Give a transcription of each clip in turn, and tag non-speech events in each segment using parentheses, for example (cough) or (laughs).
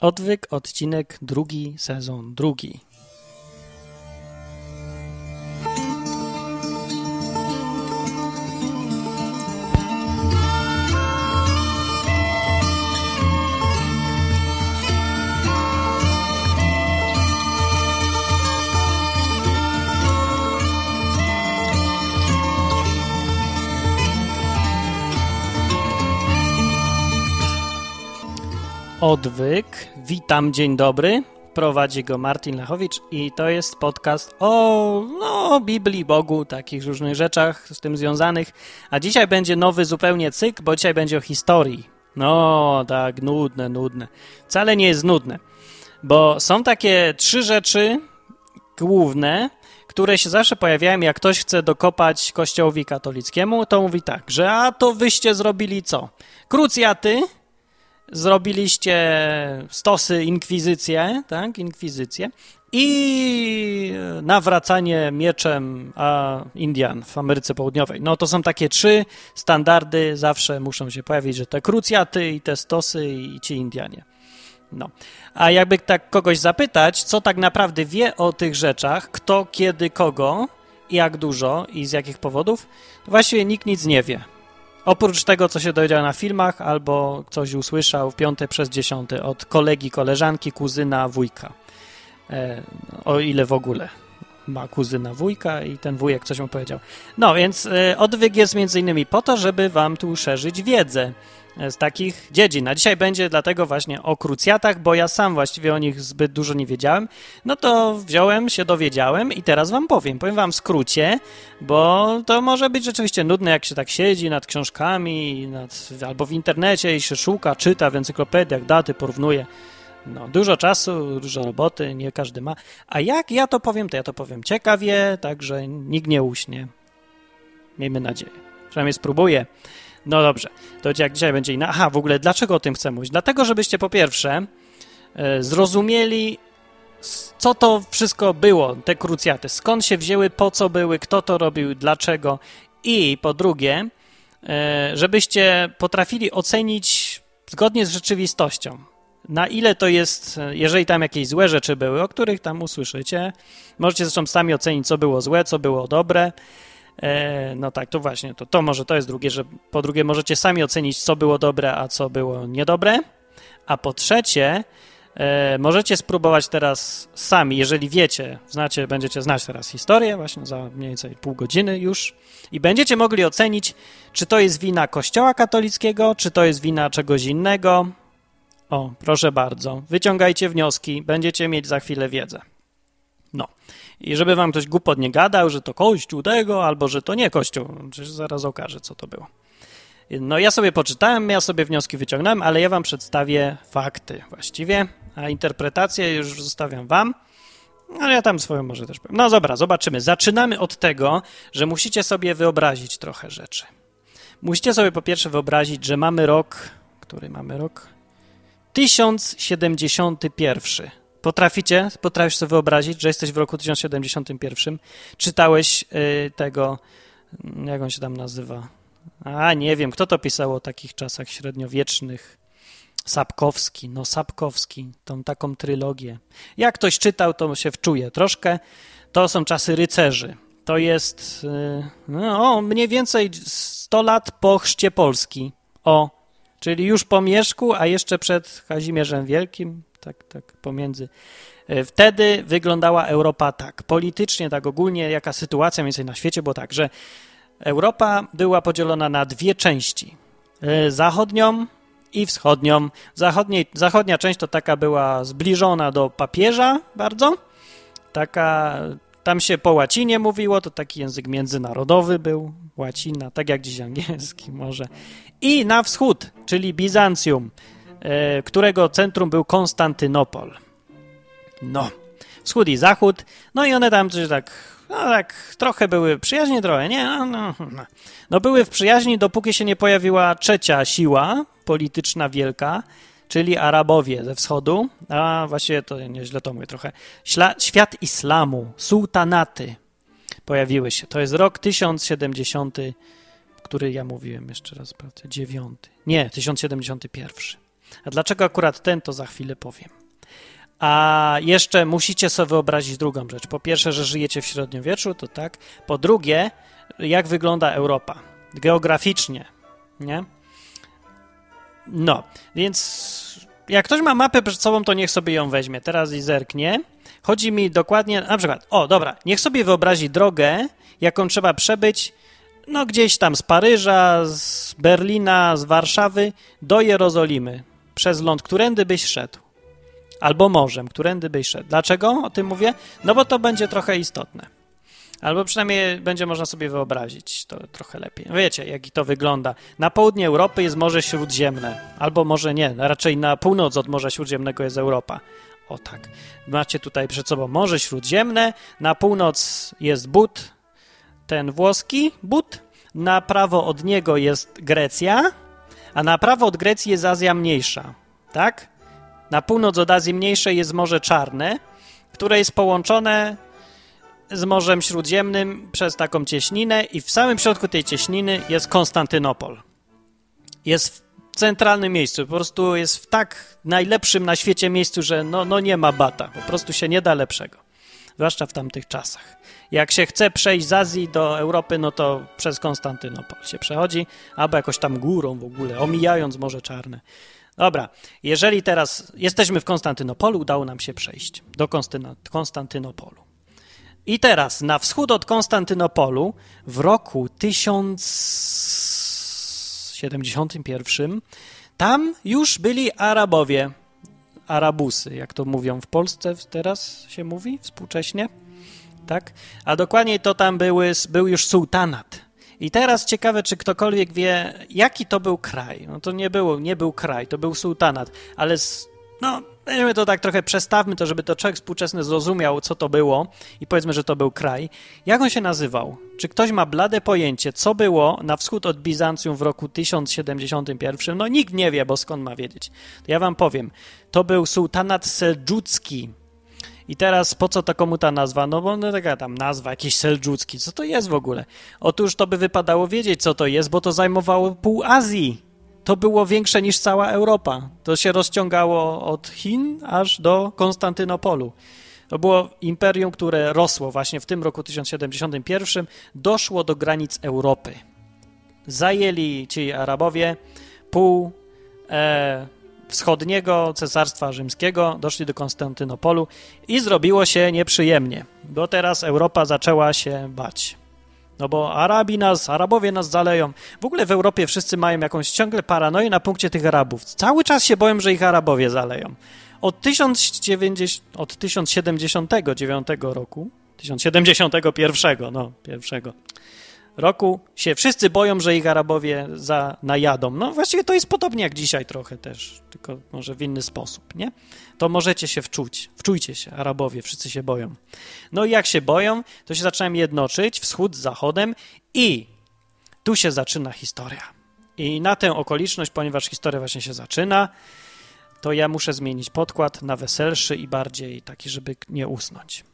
Odwyk, odcinek drugi, sezon drugi. Odwyk. Witam, dzień dobry. Prowadzi go Martin Lechowicz i to jest podcast o no, Biblii, Bogu, takich różnych rzeczach z tym związanych. A dzisiaj będzie nowy zupełnie cykl, bo dzisiaj będzie o historii. No, tak, nudne, nudne. Wcale nie jest nudne, bo są takie trzy rzeczy główne, które się zawsze pojawiają, jak ktoś chce dokopać kościołowi katolickiemu, to mówi tak, że a to wyście zrobili co? Krucjaty, zrobiliście stosy, inkwizycję, tak, inkwizycję i nawracanie mieczem a Indian w Ameryce Południowej. No to są takie trzy standardy, zawsze muszą się pojawić, że te krucjaty i te stosy i ci Indianie. No. A jakby tak kogoś zapytać, co tak naprawdę wie o tych rzeczach, kto, kiedy, kogo, jak dużo i z jakich powodów, właściwie nikt nic nie wie. Oprócz tego, co się dowiedział na filmach, albo coś usłyszał w piąte przez dziesiąte od kolegi, koleżanki, kuzyna, wujka. E, o ile w ogóle ma kuzyna wujka i ten wujek coś mu powiedział. No więc e, odwyk jest między innymi po to, żeby wam tu szerzyć wiedzę z takich dziedzin. A dzisiaj będzie dlatego właśnie o krucjatach, bo ja sam właściwie o nich zbyt dużo nie wiedziałem. No to wziąłem, się dowiedziałem i teraz wam powiem. Powiem wam w skrócie, bo to może być rzeczywiście nudne, jak się tak siedzi nad książkami nad, albo w internecie i się szuka, czyta w encyklopediach, daty, porównuje. No, dużo czasu, dużo roboty, nie każdy ma. A jak ja to powiem, to ja to powiem ciekawie, także nikt nie uśnie. Miejmy nadzieję. Przynajmniej spróbuję. No dobrze, to jak dzisiaj będzie inna. Aha, w ogóle dlaczego o tym chcę mówić? Dlatego, żebyście po pierwsze e, zrozumieli, co to wszystko było, te krucjaty, skąd się wzięły, po co były, kto to robił, dlaczego i po drugie, e, żebyście potrafili ocenić zgodnie z rzeczywistością, na ile to jest, jeżeli tam jakieś złe rzeczy były, o których tam usłyszycie, możecie zresztą sami ocenić, co było złe, co było dobre, no tak, to właśnie, to, to może to jest drugie, że po drugie możecie sami ocenić, co było dobre, a co było niedobre, a po trzecie e, możecie spróbować teraz sami, jeżeli wiecie, znacie, będziecie znać teraz historię, właśnie za mniej więcej pół godziny już i będziecie mogli ocenić, czy to jest wina Kościoła katolickiego, czy to jest wina czegoś innego. O, proszę bardzo, wyciągajcie wnioski, będziecie mieć za chwilę wiedzę. No. I żeby wam ktoś głupot nie gadał, że to kościół tego, albo że to nie kościół. Przecież zaraz okaże, co to było. No ja sobie poczytałem, ja sobie wnioski wyciągnąłem, ale ja wam przedstawię fakty właściwie, a interpretację już zostawiam wam. Ale ja tam swoją może też powiem. No dobra, zobaczymy. Zaczynamy od tego, że musicie sobie wyobrazić trochę rzeczy. Musicie sobie po pierwsze wyobrazić, że mamy rok, który mamy rok? 1071. Potraficie, potrafisz sobie wyobrazić, że jesteś w roku 1071, czytałeś y, tego, jak on się tam nazywa? A, nie wiem, kto to pisał o takich czasach średniowiecznych? Sapkowski, no Sapkowski, tą taką trylogię. Jak ktoś czytał, to się wczuje troszkę. To są czasy rycerzy. To jest y, no, mniej więcej 100 lat po chrzcie Polski. O, czyli już po Mieszku, a jeszcze przed Kazimierzem Wielkim, tak, tak, pomiędzy. E, wtedy wyglądała Europa tak, politycznie, tak ogólnie, jaka sytuacja mniej więcej na świecie, bo tak, że Europa była podzielona na dwie części. E, zachodnią i wschodnią. Zachodniej, zachodnia część to taka była zbliżona do papieża bardzo, taka, tam się po łacinie mówiło, to taki język międzynarodowy był, łacina, tak jak dziś angielski może. I na wschód, czyli Bizancjum, którego centrum był Konstantynopol. No, wschód i zachód, no i one tam coś tak, no tak trochę były przyjaźnie, trochę nie, no, no, no. no były w przyjaźni, dopóki się nie pojawiła trzecia siła polityczna wielka, czyli Arabowie ze wschodu, a właściwie to nieźle to mówię trochę, Śla świat islamu, sułtanaty pojawiły się. To jest rok 1070, który ja mówiłem jeszcze raz, prawda, dziewiąty. Nie, 1071. A dlaczego akurat ten, to za chwilę powiem. A jeszcze musicie sobie wyobrazić drugą rzecz. Po pierwsze, że żyjecie w średniowieczu, to tak. Po drugie, jak wygląda Europa geograficznie, nie? No, więc jak ktoś ma mapę przed sobą, to niech sobie ją weźmie. Teraz i zerknie. Chodzi mi dokładnie, na przykład, o dobra, niech sobie wyobrazi drogę, jaką trzeba przebyć, no gdzieś tam z Paryża, z Berlina, z Warszawy do Jerozolimy, przez ląd, którędy byś szedł. Albo morzem, którędy byś szedł. Dlaczego o tym mówię? No bo to będzie trochę istotne. Albo przynajmniej będzie można sobie wyobrazić to trochę lepiej. Wiecie, jak to wygląda. Na południe Europy jest Morze Śródziemne, albo może nie, raczej na północ od Morza Śródziemnego jest Europa. O tak. Macie tutaj przed sobą Morze Śródziemne, na północ jest But, ten włoski But, na prawo od niego jest Grecja, a na prawo od Grecji jest Azja Mniejsza, tak? Na północ od Azji Mniejszej jest Morze Czarne, które jest połączone z Morzem Śródziemnym przez taką cieśninę i w samym środku tej cieśniny jest Konstantynopol. Jest w centralnym miejscu, po prostu jest w tak najlepszym na świecie miejscu, że no, no nie ma bata, po prostu się nie da lepszego, zwłaszcza w tamtych czasach. Jak się chce przejść z Azji do Europy, no to przez Konstantynopol się przechodzi, albo jakoś tam górą w ogóle, omijając Morze Czarne. Dobra, jeżeli teraz jesteśmy w Konstantynopolu, udało nam się przejść do Konstantynopolu. I teraz na wschód od Konstantynopolu w roku 1071 tam już byli Arabowie, Arabusy, jak to mówią w Polsce teraz się mówi współcześnie, tak? A dokładniej to tam były, był już sułtanat. I teraz ciekawe, czy ktokolwiek wie, jaki to był kraj. No to nie, było, nie był kraj, to był sułtanat, ale no, weźmy to tak trochę, przestawmy to, żeby to człowiek współczesny zrozumiał, co to było i powiedzmy, że to był kraj. Jak on się nazywał? Czy ktoś ma blade pojęcie, co było na wschód od Bizancjum w roku 1071? No nikt nie wie, bo skąd ma wiedzieć. To ja wam powiem. To był sułtanat seldżucki. I teraz po co to komu ta nazwa? No bo no, taka tam nazwa, jakiś seldżucki. Co to jest w ogóle? Otóż to by wypadało wiedzieć, co to jest, bo to zajmowało pół Azji to było większe niż cała Europa. To się rozciągało od Chin aż do Konstantynopolu. To było imperium, które rosło właśnie w tym roku 1071, doszło do granic Europy. Zajęli ci Arabowie pół e, wschodniego cesarstwa rzymskiego, doszli do Konstantynopolu i zrobiło się nieprzyjemnie, bo teraz Europa zaczęła się bać. No bo Arabi nas, Arabowie nas zaleją. W ogóle w Europie wszyscy mają jakąś ciągle paranoję na punkcie tych Arabów. Cały czas się boją, że ich Arabowie zaleją. Od, 1090, od 1079 roku, 1071, no, pierwszego, roku się wszyscy boją, że ich Arabowie za, najadą. No właściwie to jest podobnie jak dzisiaj trochę też, tylko może w inny sposób, nie? To możecie się wczuć, wczujcie się, Arabowie, wszyscy się boją. No i jak się boją, to się zaczynają jednoczyć, wschód z zachodem i tu się zaczyna historia. I na tę okoliczność, ponieważ historia właśnie się zaczyna, to ja muszę zmienić podkład na weselszy i bardziej taki, żeby nie usnąć.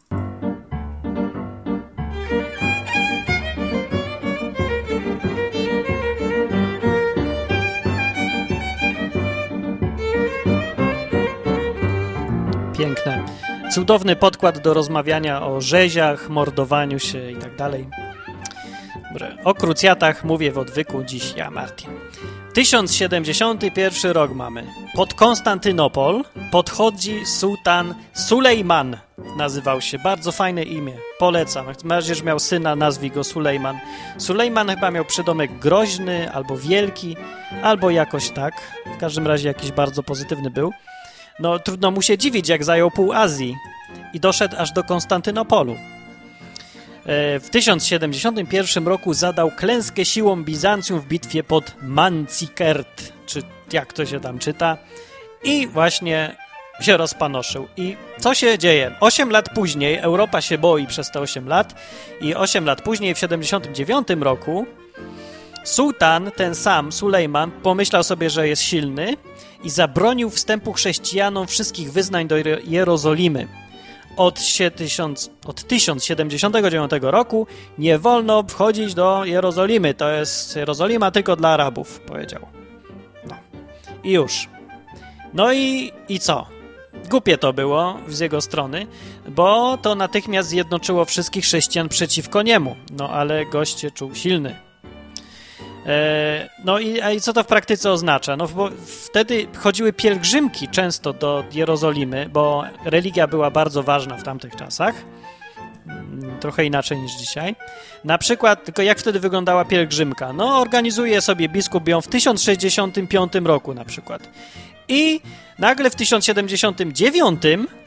Piękne. Cudowny podkład do rozmawiania o rzeziach, mordowaniu się i tak dalej. Dobrze. O krucjatach mówię w odwyku dziś ja, Martin. 1071 rok mamy. Pod Konstantynopol podchodzi sułtan Sulejman. Nazywał się, bardzo fajne imię. Polecam. Marzysz miał syna, nazwij go Sulejman. Sulejman chyba miał przydomek groźny, albo wielki, albo jakoś tak. W każdym razie jakiś bardzo pozytywny był no trudno mu się dziwić, jak zajął pół Azji i doszedł aż do Konstantynopolu. E, w 1071 roku zadał klęskę siłom Bizancjum w bitwie pod Mancikert, czy jak to się tam czyta, i właśnie się rozpanoszył. I co się dzieje? Osiem lat później, Europa się boi przez te 8 lat, i 8 lat później, w 79 roku, sułtan, ten sam, Sulejman, pomyślał sobie, że jest silny i zabronił wstępu chrześcijanom wszystkich wyznań do Jerozolimy. Od, 1000, od 1079 roku nie wolno wchodzić do Jerozolimy. To jest Jerozolima tylko dla Arabów, powiedział. No. I już. No i, i co? Głupie to było z jego strony, bo to natychmiast zjednoczyło wszystkich chrześcijan przeciwko niemu. No ale gość się czuł silny. E, no i, i co to w praktyce oznacza? No bo wtedy chodziły pielgrzymki często do Jerozolimy, bo religia była bardzo ważna w tamtych czasach. Mm, trochę inaczej niż dzisiaj. Na przykład, tylko jak wtedy wyglądała pielgrzymka? No, organizuje sobie biskup ją w 1065 roku na przykład. I nagle w 1079,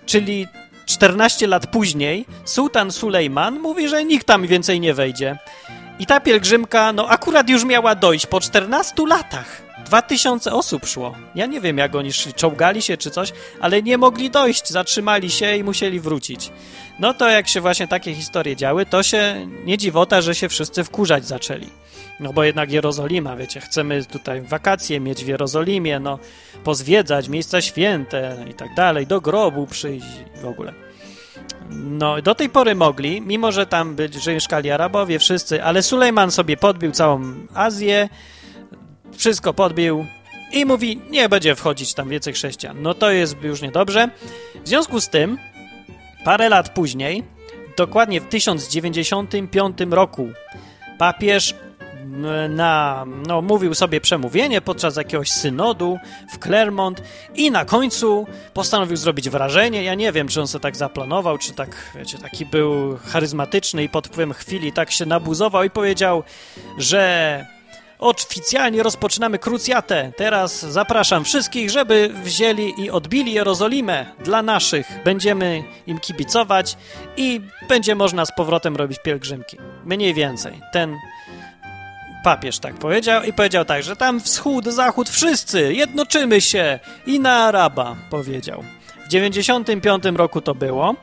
czyli 14 lat później, sułtan Sulejman mówi, że nikt tam więcej nie wejdzie. I ta pielgrzymka, no akurat już miała dojść po 14 latach. 2000 osób szło. Ja nie wiem, jak oni szli, czołgali się czy coś, ale nie mogli dojść, zatrzymali się i musieli wrócić. No to jak się właśnie takie historie działy, to się nie dziwota, że się wszyscy wkurzać zaczęli. No bo jednak Jerozolima, wiecie, chcemy tutaj wakacje mieć w Jerozolimie, no pozwiedzać miejsca święte i tak dalej, do grobu przyjść w ogóle. No, do tej pory mogli, mimo że tam być, że mieszkali Arabowie, wszyscy, ale Sulejman sobie podbił całą Azję, wszystko podbił i mówi, nie będzie wchodzić tam więcej chrześcijan. No to jest już niedobrze. W związku z tym, parę lat później, dokładnie w 1095 roku, papież na, no, mówił sobie przemówienie podczas jakiegoś synodu w Clermont i na końcu postanowił zrobić wrażenie. Ja nie wiem, czy on sobie tak zaplanował, czy tak, wiecie, taki był charyzmatyczny i pod wpływem chwili tak się nabuzował i powiedział, że oficjalnie rozpoczynamy krucjatę. Teraz zapraszam wszystkich, żeby wzięli i odbili Jerozolimę dla naszych. Będziemy im kibicować i będzie można z powrotem robić pielgrzymki. Mniej więcej. Ten papież tak powiedział i powiedział tak, że tam wschód, zachód, wszyscy jednoczymy się i na Araba, powiedział. W 95 roku to było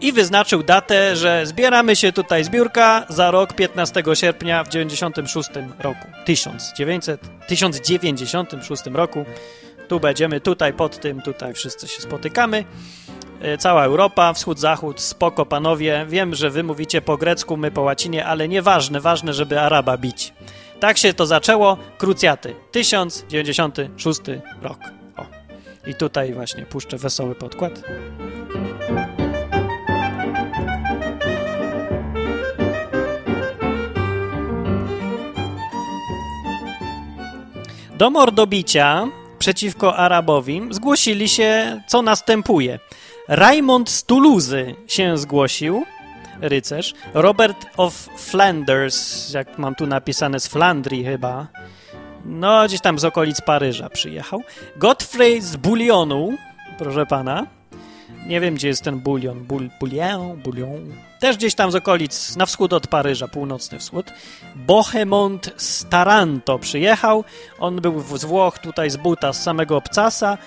i wyznaczył datę, że zbieramy się tutaj zbiórka za rok 15 sierpnia w 96 roku. 1900, 1096 roku. Tu będziemy, tutaj pod tym, tutaj wszyscy się spotykamy. E, cała Europa, wschód, zachód, spoko panowie. Wiem, że wy mówicie po grecku, my po łacinie, ale nieważne, ważne, żeby Araba bić. Tak się to zaczęło, krucjaty. 1096 rok. O. I tutaj właśnie puszczę wesoły podkład. Do mordobicia przeciwko Arabowi zgłosili się, co następuje. Raymond z Toulouse się zgłosił, rycerz. Robert of Flanders, jak mam tu napisane z Flandrii chyba. No, gdzieś tam z okolic Paryża przyjechał. Godfrey z Bullionu, proszę pana. Nie wiem, gdzie jest ten bulion. Bul, bulion, bulion. Też gdzieś tam z okolic, na wschód od Paryża, północny wschód. Bohemond z Taranto przyjechał. On był z Włoch, tutaj z buta, z samego obcasa.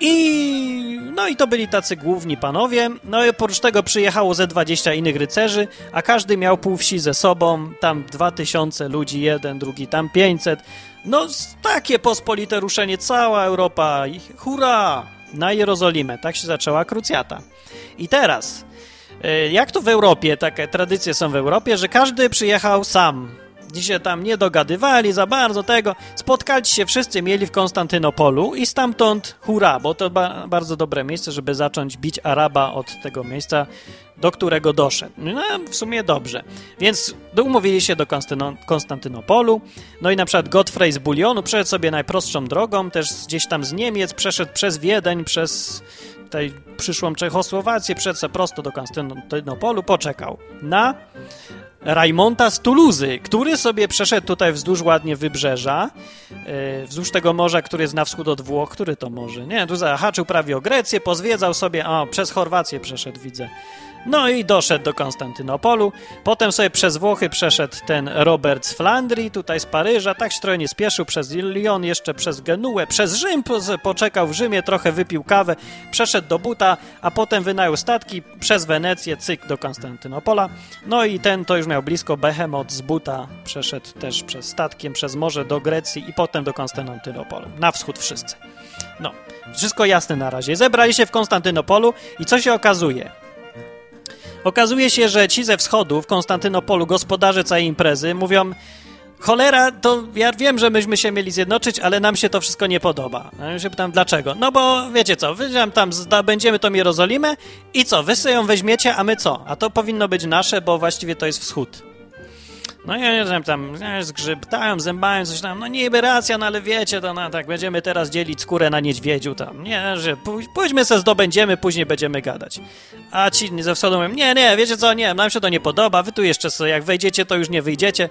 I no i to byli tacy główni panowie. No i oprócz tego przyjechało ze 20 innych rycerzy, a każdy miał pół wsi ze sobą. Tam 2000 ludzi, jeden, drugi, tam 500. No takie pospolite ruszenie, cała Europa. I hurra! Na Jerozolimę. Tak się zaczęła krucjata. I teraz, e, jak to w Europie, takie tradycje są w Europie, że każdy przyjechał sam Gdzie się tam nie dogadywali za bardzo tego. Spotkali się wszyscy, mieli w Konstantynopolu i stamtąd hura, bo to ba bardzo dobre miejsce, żeby zacząć bić Araba od tego miejsca, do którego doszedł. No, w sumie dobrze. Więc umówili się do Konstantyno Konstantynopolu. No i na przykład Godfrey z Bulionu przeszedł sobie najprostszą drogą, też gdzieś tam z Niemiec, przeszedł przez Wiedeń, przez tutaj przyszłą Czechosłowację, przeszedł prosto do Konstantynopolu, poczekał na Raimonta z Tuluzy, który sobie przeszedł tutaj wzdłuż ładnie wybrzeża, yy, wzdłuż tego morza, który jest na wschód od Włoch. Który to morze? Nie, tu zahaczył prawie o Grecję, pozwiedzał sobie, o, przez Chorwację przeszedł, widzę. No i doszedł do Konstantynopolu. Potem sobie przez Włochy przeszedł ten Robert z Flandrii, tutaj z Paryża. Tak się trochę nie spieszył przez Lyon, jeszcze przez Genuę, przez Rzym poczekał w Rzymie, trochę wypił kawę, przeszedł do Buta, a potem wynajął statki przez Wenecję, cyk do Konstantynopola. No i ten to już miał blisko Behemoth z Buta, przeszedł też przez statkiem, przez morze do Grecji i potem do Konstantynopolu. Na wschód wszyscy. No, wszystko jasne na razie. Zebrali się w Konstantynopolu i co się okazuje? Okazuje się, że ci ze wschodu w Konstantynopolu, gospodarze całej imprezy, mówią cholera, to ja wiem, że myśmy się mieli zjednoczyć, ale nam się to wszystko nie podoba. Ja się pytam, dlaczego? No bo wiecie co, wy tam zdobędziemy tą Jerozolimę i co, wy sobie ją weźmiecie, a my co? A to powinno być nasze, bo właściwie to jest wschód. No i oni tam zgrzybtają, zębają, coś tam, no niby racja, no ale wiecie, to no, tak, będziemy teraz dzielić skórę na niedźwiedziu tam, nie, że pójdźmy se zdobędziemy, później będziemy gadać. A ci ze wschodu mówią, nie, nie, wiecie co, nie, nam się to nie podoba, wy tu jeszcze sobie, jak wejdziecie, to już nie wyjdziecie.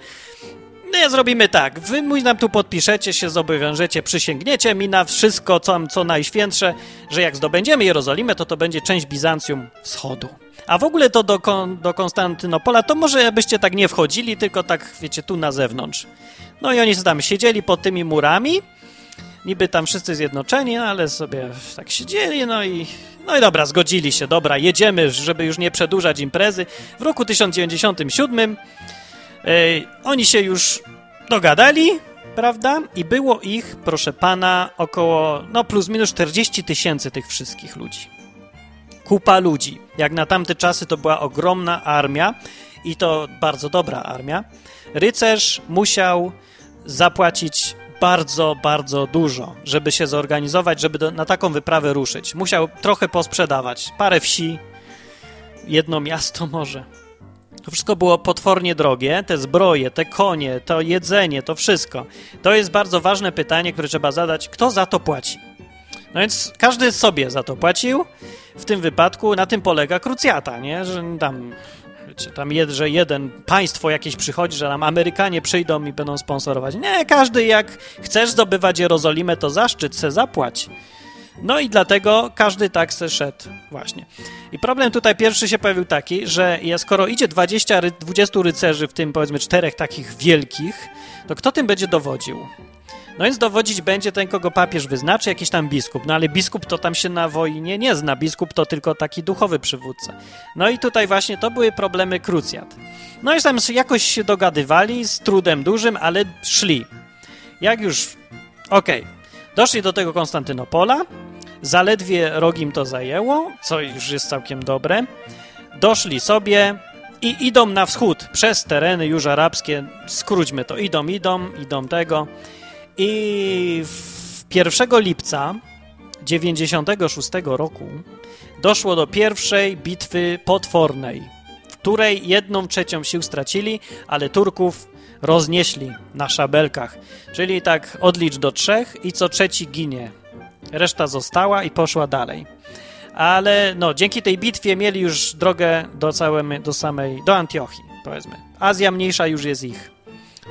Nie, zrobimy tak, wy mój nam tu podpiszecie się, zobowiążecie, przysięgniecie mi na wszystko, co, co najświętsze, że jak zdobędziemy Jerozolimę, to to będzie część Bizancjum Wschodu. A w ogóle to do, do Konstantynopola, to może byście tak nie wchodzili, tylko tak, wiecie, tu na zewnątrz. No i oni tam siedzieli pod tymi murami, niby tam wszyscy zjednoczeni, no ale sobie tak siedzieli, no i, no i dobra, zgodzili się, dobra, jedziemy, żeby już nie przedłużać imprezy. W roku 1097 yy, oni się już dogadali, prawda? I było ich, proszę pana, około, no plus minus 40 tysięcy tych wszystkich ludzi kupa ludzi. Jak na tamte czasy to była ogromna armia i to bardzo dobra armia. Rycerz musiał zapłacić bardzo, bardzo dużo, żeby się zorganizować, żeby do, na taką wyprawę ruszyć. Musiał trochę posprzedawać, parę wsi, jedno miasto może. To wszystko było potwornie drogie, te zbroje, te konie, to jedzenie, to wszystko. To jest bardzo ważne pytanie, które trzeba zadać, kto za to płaci. No więc każdy sobie za to płacił. W tym wypadku na tym polega krucjata, nie? Że tam, czy tam jed, że jeden państwo jakieś przychodzi, że nam Amerykanie przyjdą i będą sponsorować. Nie, każdy jak chcesz zdobywać Jerozolimę, to zaszczyt se zapłać. No i dlatego każdy tak se szedł właśnie. I problem tutaj pierwszy się pojawił taki, że skoro idzie 20, 20 rycerzy, w tym powiedzmy czterech takich wielkich, to kto tym będzie dowodził? No więc dowodzić będzie ten, kogo papież wyznaczy, jakiś tam biskup. No ale biskup to tam się na wojnie nie zna. Biskup to tylko taki duchowy przywódca. No i tutaj właśnie to były problemy krucjat. No i tam jakoś się dogadywali z trudem dużym, ale szli. Jak już... Okej. Okay. Doszli do tego Konstantynopola. Zaledwie rogim to zajęło, co już jest całkiem dobre. Doszli sobie, i idą na wschód przez tereny już arabskie. Skróćmy to. Idą, idą, idą tego. I 1 lipca 96 roku doszło do pierwszej bitwy potwornej, w której jedną trzecią sił stracili, ale Turków roznieśli na szabelkach. Czyli tak odlicz do trzech i co trzeci ginie. Reszta została i poszła dalej. Ale no, dzięki tej bitwie mieli już drogę do, całej, do samej, do Antiochii, powiedzmy. Azja mniejsza już jest ich.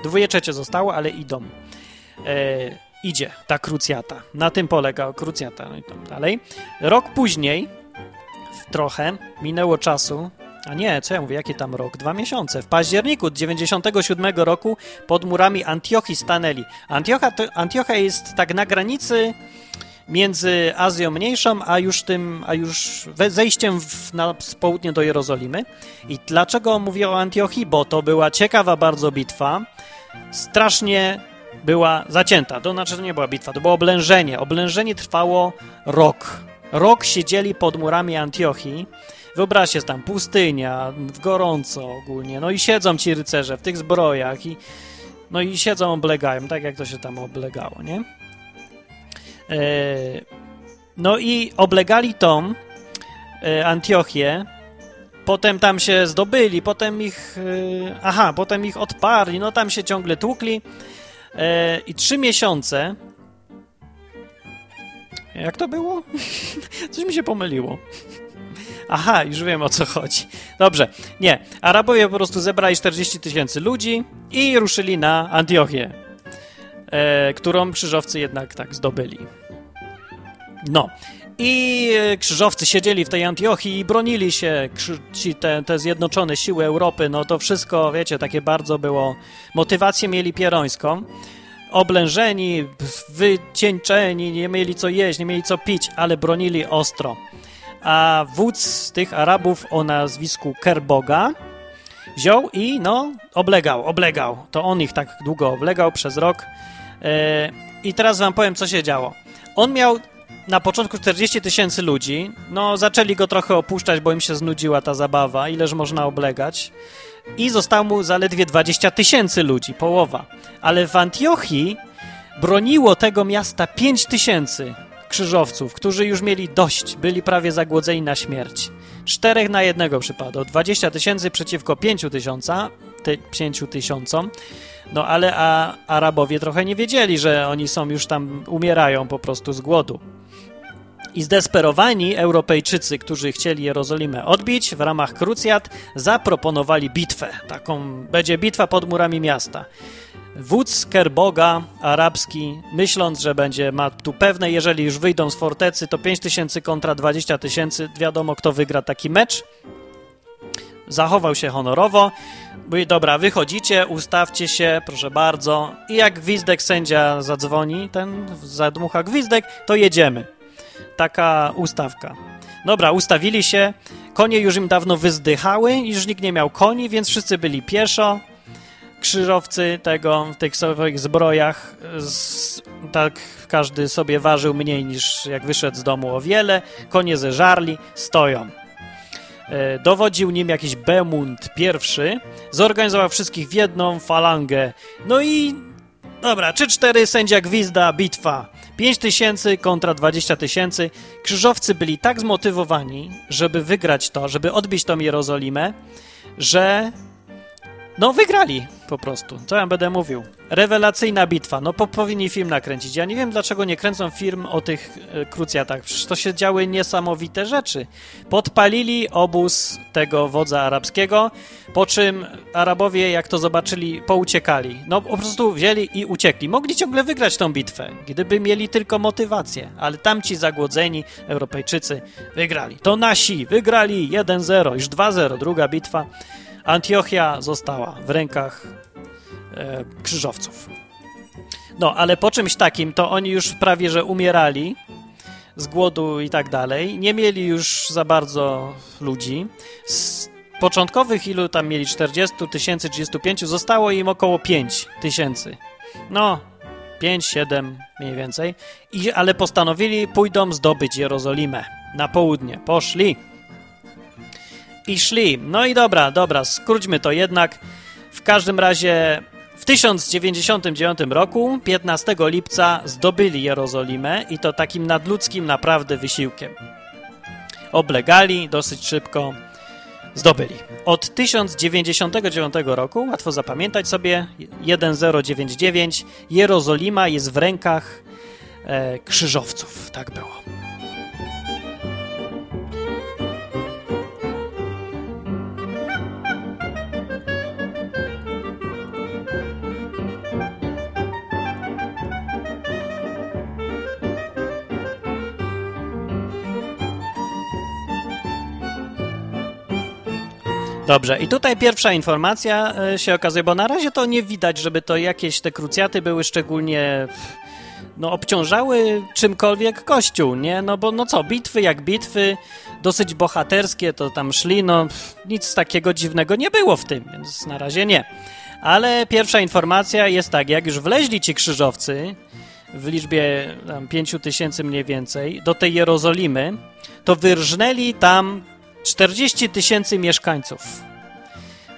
Dwoje trzecie zostało, ale idą idzie ta krucjata. Na tym polega krucjata. No i tam dalej. Rok później, trochę, minęło czasu, a nie, co ja mówię, jaki tam rok? Dwa miesiące. W październiku 97 roku pod murami Antiochii stanęli. Antiocha, to, Antiocha jest tak na granicy między Azją Mniejszą, a już tym, a już zejściem w, na południe do Jerozolimy. I dlaczego mówię o Antiochii? Bo to była ciekawa bardzo bitwa. Strasznie była zacięta. To znaczy, to nie była bitwa, to było oblężenie. Oblężenie trwało rok. Rok siedzieli pod murami Antiochii. Wyobraźcie, tam pustynia, gorąco ogólnie. No i siedzą ci rycerze w tych zbrojach i no i siedzą, oblegają, tak jak to się tam oblegało, nie? E, no i oblegali tą e, Antiochię, potem tam się zdobyli, potem ich, e, aha, potem ich odparli, no tam się ciągle tłukli, E, I trzy miesiące. Jak to było? (laughs) Coś mi się pomyliło. Aha, już wiem o co chodzi. Dobrze, nie. Arabowie po prostu zebrali 40 tysięcy ludzi i ruszyli na Antiochię, e, którą krzyżowcy jednak tak zdobyli. No. I e, krzyżowcy siedzieli w tej Antiochii i bronili się, ci te, te zjednoczone siły Europy, no to wszystko, wiecie, takie bardzo było, motywację mieli pierońską, oblężeni, wycieńczeni, nie mieli co jeść, nie mieli co pić, ale bronili ostro. A wódz tych Arabów o nazwisku Kerboga wziął i no, oblegał, oblegał. To on ich tak długo oblegał przez rok. Yy, I teraz wam powiem, co się działo. On miał na początku 40 tysięcy ludzi, no zaczęli go trochę opuszczać, bo im się znudziła ta zabawa, ileż można oblegać. i zostało mu zaledwie 20 tysięcy ludzi, połowa. Ale w Antiochii broniło tego miasta 5 tysięcy krzyżowców, którzy już mieli dość, byli prawie zagłodzeni na śmierć. Czterech na jednego przypadło. 20 tysięcy przeciwko 5 tysiąca, ty, 5 tysiącom. No ale a Arabowie trochę nie wiedzieli, że oni są już tam, umierają po prostu z głodu. I zdesperowani Europejczycy, którzy chcieli Jerozolimę odbić w ramach krucjat, zaproponowali bitwę. Taką będzie bitwa pod murami miasta. Wódz Kerboga arabski, myśląc, że będzie ma tu pewne, jeżeli już wyjdą z fortecy, to 5 tysięcy kontra 20 tysięcy, wiadomo kto wygra taki mecz. Zachował się honorowo. Mówi, dobra, wychodzicie, ustawcie się, proszę bardzo. I jak gwizdek sędzia zadzwoni, ten zadmucha gwizdek, to jedziemy. Taka ustawka. Dobra, ustawili się. Konie już im dawno wyzdychały, już nikt nie miał koni, więc wszyscy byli pieszo krzyżowcy tego, w tych swoich zbrojach, z, tak każdy sobie ważył mniej niż jak wyszedł z domu o wiele, konie zeżarli, stoją. E, dowodził nim jakiś Bemund I, zorganizował wszystkich w jedną falangę. No i dobra, 3-4 sędzia gwizda, bitwa. 5 tysięcy kontra 20 tysięcy. Krzyżowcy byli tak zmotywowani, żeby wygrać to, żeby odbić tą Jerozolimę, że no, wygrali po prostu. Co ja będę mówił? Rewelacyjna bitwa. No, po, powinni film nakręcić. Ja nie wiem, dlaczego nie kręcą film o tych e, krucjatach. Przecież to się działy niesamowite rzeczy. Podpalili obóz tego wodza arabskiego, po czym Arabowie, jak to zobaczyli, pouciekali. No, po prostu wzięli i uciekli. Mogli ciągle wygrać tą bitwę, gdyby mieli tylko motywację. Ale tamci zagłodzeni Europejczycy wygrali. To nasi wygrali 1-0, już 2-0, druga bitwa. Antiochia została w rękach e, krzyżowców. No, ale po czymś takim to oni już prawie że umierali z głodu i tak dalej. Nie mieli już za bardzo ludzi. Z początkowych ilu tam mieli 40 tysięcy, 35, zostało im około 5 tysięcy. No, 5-7 mniej więcej. I, ale postanowili, pójdą zdobyć Jerozolimę na południe. Poszli i szli. No i dobra, dobra, skróćmy to jednak. W każdym razie w 1099 roku, 15 lipca, zdobyli Jerozolimę i to takim nadludzkim naprawdę wysiłkiem. Oblegali dosyć szybko, zdobyli. Od 1099 roku, łatwo zapamiętać sobie, 1099, Jerozolima jest w rękach e, krzyżowców. Tak było. Dobrze, i tutaj pierwsza informacja e, się okazuje, bo na razie to nie widać, żeby to jakieś te krucjaty były szczególnie no, obciążały czymkolwiek Kościół, nie? No bo no co, bitwy jak bitwy, dosyć bohaterskie, to tam szli, no nic takiego dziwnego nie było w tym, więc na razie nie. Ale pierwsza informacja jest tak, jak już wleźli ci krzyżowcy w liczbie tam 5 tysięcy mniej więcej do tej Jerozolimy, to wyrżnęli tam 40 tysięcy mieszkańców.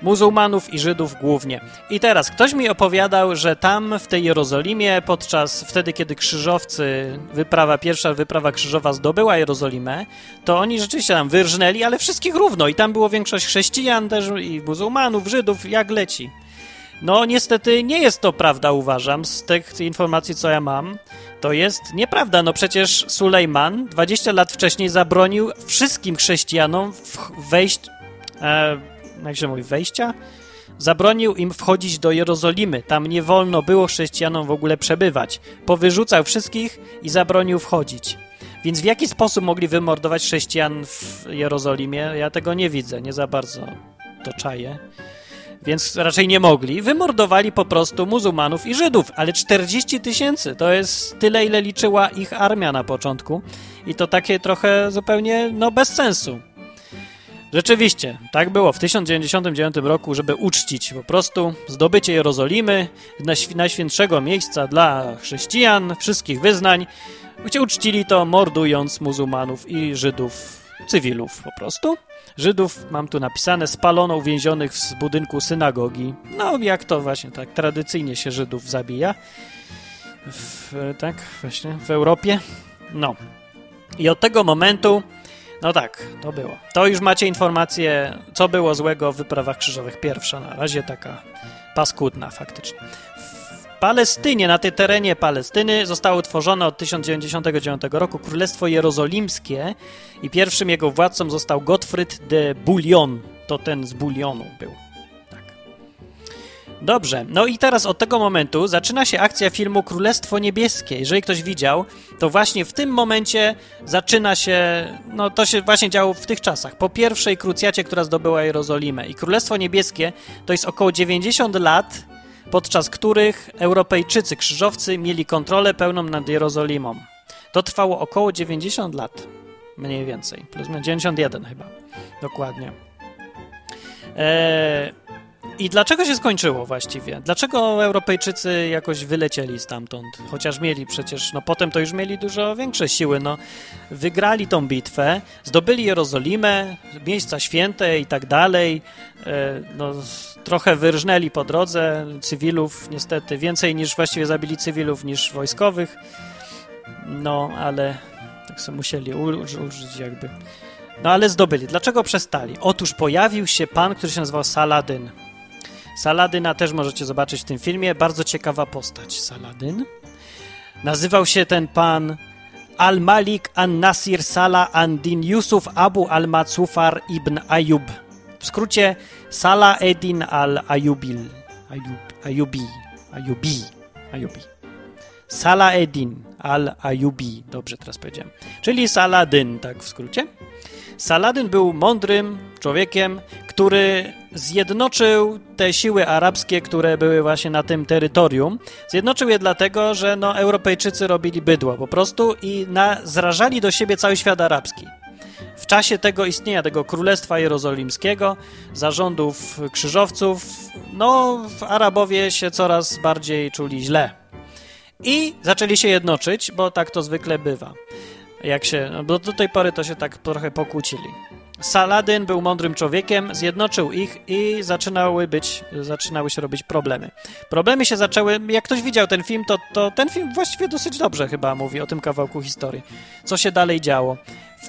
Muzułmanów i Żydów głównie. I teraz ktoś mi opowiadał, że tam w tej Jerozolimie, podczas wtedy, kiedy krzyżowcy, wyprawa, pierwsza wyprawa krzyżowa zdobyła Jerozolimę, to oni rzeczywiście tam wyrżnęli, ale wszystkich równo. I tam było większość chrześcijan też i muzułmanów, Żydów, jak leci. No niestety nie jest to prawda, uważam, z tych informacji, co ja mam. To jest nieprawda. No przecież Sulejman 20 lat wcześniej zabronił wszystkim chrześcijanom wejść, e, jak się mówi, wejścia? Zabronił im wchodzić do Jerozolimy. Tam nie wolno było chrześcijanom w ogóle przebywać. Powyrzucał wszystkich i zabronił wchodzić. Więc w jaki sposób mogli wymordować chrześcijan w Jerozolimie? Ja tego nie widzę, nie za bardzo to czaję więc raczej nie mogli. Wymordowali po prostu muzułmanów i Żydów, ale 40 tysięcy to jest tyle, ile liczyła ich armia na początku i to takie trochę zupełnie, no, bez sensu. Rzeczywiście, tak było w 1099 roku, żeby uczcić po prostu zdobycie Jerozolimy, najświętszego miejsca dla chrześcijan, wszystkich wyznań, uczcili to mordując muzułmanów i Żydów cywilów po prostu. Żydów, mam tu napisane, spalono uwięzionych z budynku synagogi. No, jak to właśnie tak tradycyjnie się Żydów zabija. W, tak, właśnie w Europie. No. I od tego momentu, no tak, to było. To już macie informację, co było złego w wyprawach krzyżowych. Pierwsza na razie taka paskudna faktycznie. Palestynie, na tej terenie Palestyny zostało utworzone od 1099 roku Królestwo Jerozolimskie i pierwszym jego władcą został Gottfried de Bouillon. To ten z Bullionu był. Tak. Dobrze, no i teraz od tego momentu zaczyna się akcja filmu Królestwo Niebieskie. Jeżeli ktoś widział, to właśnie w tym momencie zaczyna się, no to się właśnie działo w tych czasach. Po pierwszej krucjacie, która zdobyła Jerozolimę. I Królestwo Niebieskie to jest około 90 lat podczas których Europejczycy krzyżowcy mieli kontrolę pełną nad Jerozolimą. To trwało około 90 lat, mniej więcej, plus 91 chyba, dokładnie. Eee, I dlaczego się skończyło właściwie? Dlaczego Europejczycy jakoś wylecieli stamtąd? Chociaż mieli przecież, no potem to już mieli dużo większe siły, no. Wygrali tą bitwę, zdobyli Jerozolimę, miejsca święte i tak dalej, eee, no trochę wyrżnęli po drodze cywilów, niestety więcej niż właściwie zabili cywilów niż wojskowych. No, ale tak sobie musieli użyć jakby. No, ale zdobyli. Dlaczego przestali? Otóż pojawił się pan, który się nazywał Saladyn. Saladyna też możecie zobaczyć w tym filmie. Bardzo ciekawa postać, Saladyn. Nazywał się ten pan Al-Malik an-Nasir Salah an-Din Yusuf Abu al-Matsufar ibn Ayub. W skrócie Salah Edin al-Ayubil. Ayub, Ayubi. Ayubi. Ayubi. Salah Edin al-Ayubi. Dobrze teraz powiedziałem. Czyli Saladyn, tak w skrócie. Saladyn był mądrym człowiekiem, który zjednoczył te siły arabskie, które były właśnie na tym terytorium. Zjednoczył je dlatego, że no, Europejczycy robili bydło po prostu i na, zrażali do siebie cały świat arabski. W czasie tego istnienia, tego Królestwa Jerozolimskiego, zarządów krzyżowców, no, Arabowie się coraz bardziej czuli źle. I zaczęli się jednoczyć, bo tak to zwykle bywa. Jak się, no, bo do tej pory to się tak trochę pokłócili. Saladyn był mądrym człowiekiem, zjednoczył ich i zaczynały być, zaczynały się robić problemy. Problemy się zaczęły, jak ktoś widział ten film, to, to ten film właściwie dosyć dobrze chyba mówi o tym kawałku historii. Co się dalej działo.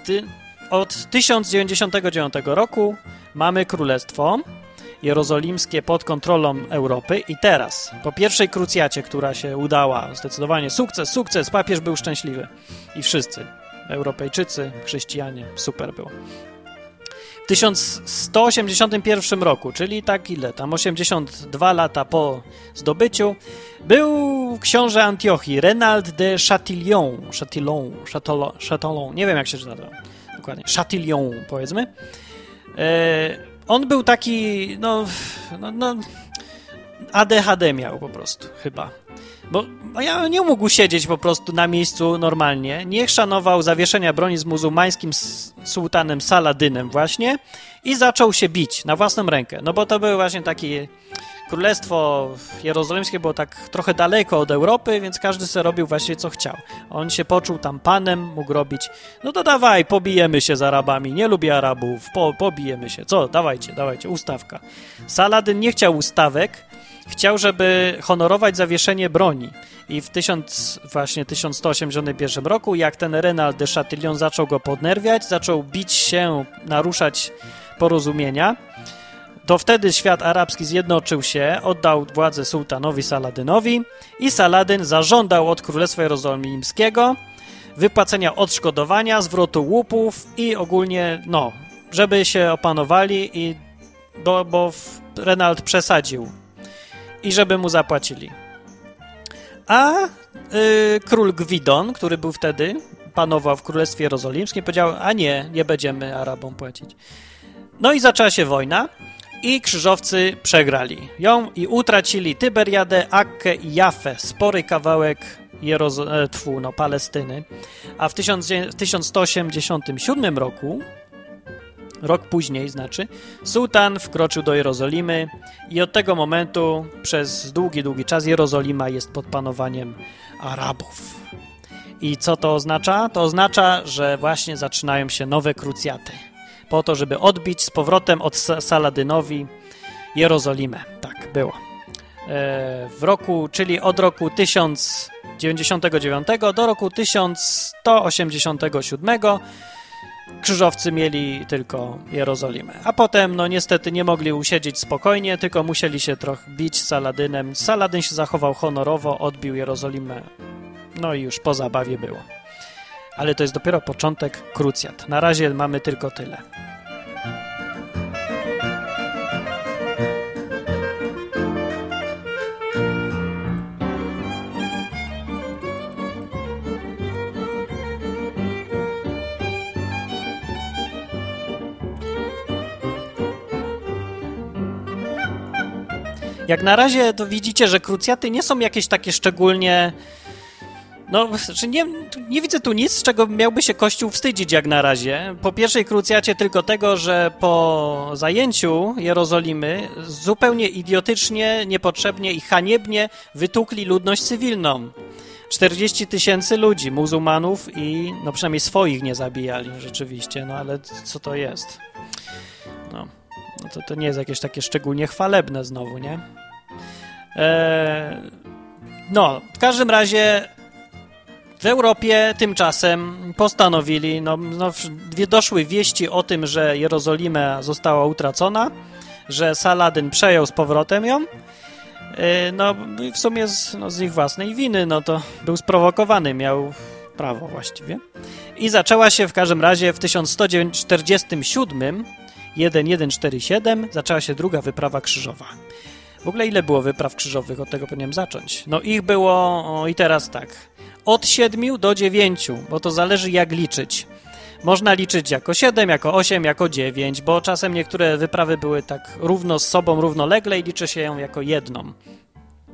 Ty, od 1099 roku mamy królestwo jerozolimskie pod kontrolą Europy i teraz, po pierwszej krucjacie, która się udała, zdecydowanie sukces, sukces, papież był szczęśliwy i wszyscy, Europejczycy, chrześcijanie, super było. W 1181 roku, czyli tak ile tam, 82 lata po zdobyciu, był książę Antiochii, Renald de Chatillon, Chatillon, Chatillon, Chatillon, nie wiem jak się czyta to dokładnie, Chatillon powiedzmy. E, on był taki, no, no, no, ADHD miał po prostu, chyba. Bo ja nie mógł siedzieć po prostu na miejscu normalnie. Niech szanował zawieszenia broni z muzułmańskim sułtanem Saladynem właśnie i zaczął się bić na własną rękę. No bo to był właśnie taki Królestwo Jerozolimskie było tak trochę daleko od Europy, więc każdy sobie robił właśnie co chciał. On się poczuł tam panem, mógł robić, no to dawaj, pobijemy się z Arabami, nie lubię Arabów, po, pobijemy się, co, dawajcie, dawajcie, ustawka. Saladyn nie chciał ustawek, chciał, żeby honorować zawieszenie broni. I w 1000, właśnie 1181 roku, jak ten Renald de Chatillon zaczął go podnerwiać, zaczął bić się, naruszać porozumienia, to wtedy świat arabski zjednoczył się, oddał władzę sułtanowi Saladynowi i Saladyn zażądał od Królestwa Jerozolimskiego wypłacenia odszkodowania, zwrotu łupów i ogólnie, no, żeby się opanowali i bo, bo Renald przesadził i żeby mu zapłacili. A y, król Gwidon, który był wtedy, panował w Królestwie Jerozolimskim, powiedział, a nie, nie będziemy Arabom płacić. No i zaczęła się wojna i krzyżowcy przegrali ją i utracili Tyberiadę, Akkę i Jafę, spory kawałek Jerozo- e, tfu, no, Palestyny. A w 1187 roku, rok później znaczy, sułtan wkroczył do Jerozolimy i od tego momentu przez długi, długi czas Jerozolima jest pod panowaniem Arabów. I co to oznacza? To oznacza, że właśnie zaczynają się nowe krucjaty. Po to, żeby odbić z powrotem od Saladynowi Jerozolimę. Tak było. E, w roku, czyli od roku 1099 do roku 1187 krzyżowcy mieli tylko Jerozolimę. A potem, no niestety, nie mogli usiedzieć spokojnie, tylko musieli się trochę bić z Saladynem. Saladyn się zachował honorowo, odbił Jerozolimę. No i już po zabawie było. Ale to jest dopiero początek krucjat. Na razie mamy tylko tyle. Jak na razie to widzicie, że krucjaty nie są jakieś takie szczególnie. No, znaczy nie, nie widzę tu nic, z czego miałby się Kościół wstydzić jak na razie. Po pierwszej krucjacie tylko tego, że po zajęciu Jerozolimy zupełnie idiotycznie, niepotrzebnie i haniebnie wytukli ludność cywilną. 40 tysięcy ludzi, muzułmanów i no przynajmniej swoich nie zabijali rzeczywiście, no ale co to jest? No no to, to nie jest jakieś takie szczególnie chwalebne znowu, nie? Eee, no, w każdym razie w Europie tymczasem postanowili, no, no, doszły wieści o tym, że Jerozolima została utracona, że Saladyn przejął z powrotem ją. Eee, no w sumie z, no, z ich własnej winy, no to był sprowokowany, miał prawo właściwie. I zaczęła się w każdym razie w 1147 1147 zaczęła się druga wyprawa krzyżowa. W ogóle ile było wypraw krzyżowych? Od tego powinienem zacząć. No ich było, o, i teraz tak, od 7 do 9, bo to zależy jak liczyć. Można liczyć jako 7, jako 8, jako 9, bo czasem niektóre wyprawy były tak równo z sobą, równolegle i liczy się ją jako jedną.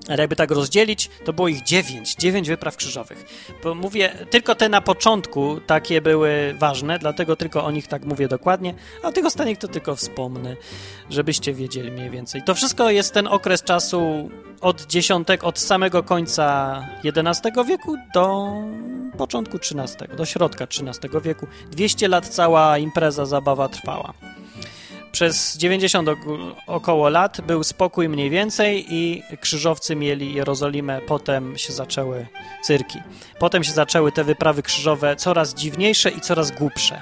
Ale jakby tak rozdzielić, to było ich dziewięć, dziewięć wypraw krzyżowych. Bo mówię, tylko te na początku takie były ważne, dlatego tylko o nich tak mówię dokładnie, a o tych ostatnich to tylko wspomnę, żebyście wiedzieli mniej więcej. To wszystko jest ten okres czasu od dziesiątek, od samego końca XI wieku do początku XIII, do środka XIII wieku. 200 lat cała impreza, zabawa trwała. Przez 90 około lat był spokój mniej więcej i krzyżowcy mieli Jerozolimę, potem się zaczęły cyrki. Potem się zaczęły te wyprawy krzyżowe coraz dziwniejsze i coraz głupsze.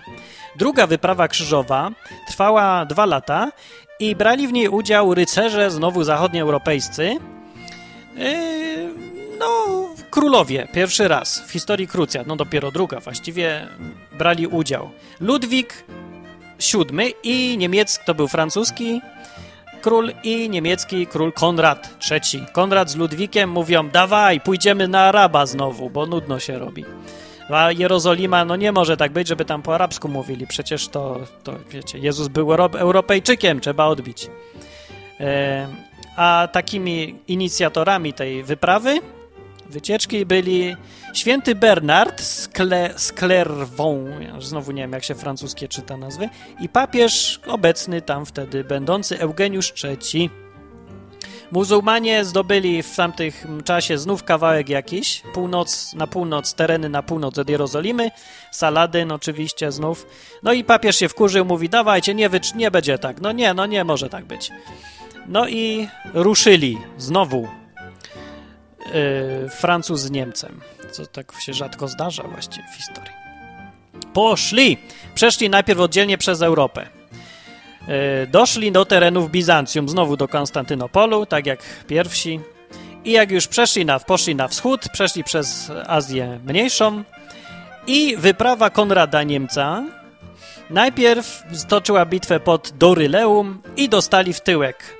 Druga wyprawa krzyżowa trwała dwa lata i brali w niej udział rycerze znowu zachodnioeuropejscy. Yy, no, królowie, pierwszy raz w historii krucjat, no dopiero druga właściwie, brali udział. Ludwik VII i niemiecki, to był francuski król i niemiecki król Konrad III. Konrad z Ludwikiem mówią, dawaj, pójdziemy na Araba znowu, bo nudno się robi. A Jerozolima, no nie może tak być, żeby tam po arabsku mówili. Przecież to, to wiecie, Jezus był Europejczykiem, trzeba odbić. E, a takimi inicjatorami tej wyprawy, wycieczki byli Święty Bernard z, Kle, ja znowu nie wiem jak się francuskie czyta nazwy, i papież obecny tam wtedy będący Eugeniusz III. Muzułmanie zdobyli w tamtym czasie znów kawałek jakiś, północ, na północ, tereny na północ od Jerozolimy, Saladyn oczywiście znów. No i papież się wkurzył, mówi, dawajcie, nie, nie będzie tak. No nie, no nie może tak być. No i ruszyli znowu yy, Francuz z Niemcem co tak się rzadko zdarza właściwie w historii. Poszli! Przeszli najpierw oddzielnie przez Europę. E, doszli do terenów Bizancjum, znowu do Konstantynopolu, tak jak pierwsi. I jak już przeszli na, poszli na wschód, przeszli przez Azję Mniejszą i wyprawa Konrada Niemca najpierw stoczyła bitwę pod Doryleum i dostali w tyłek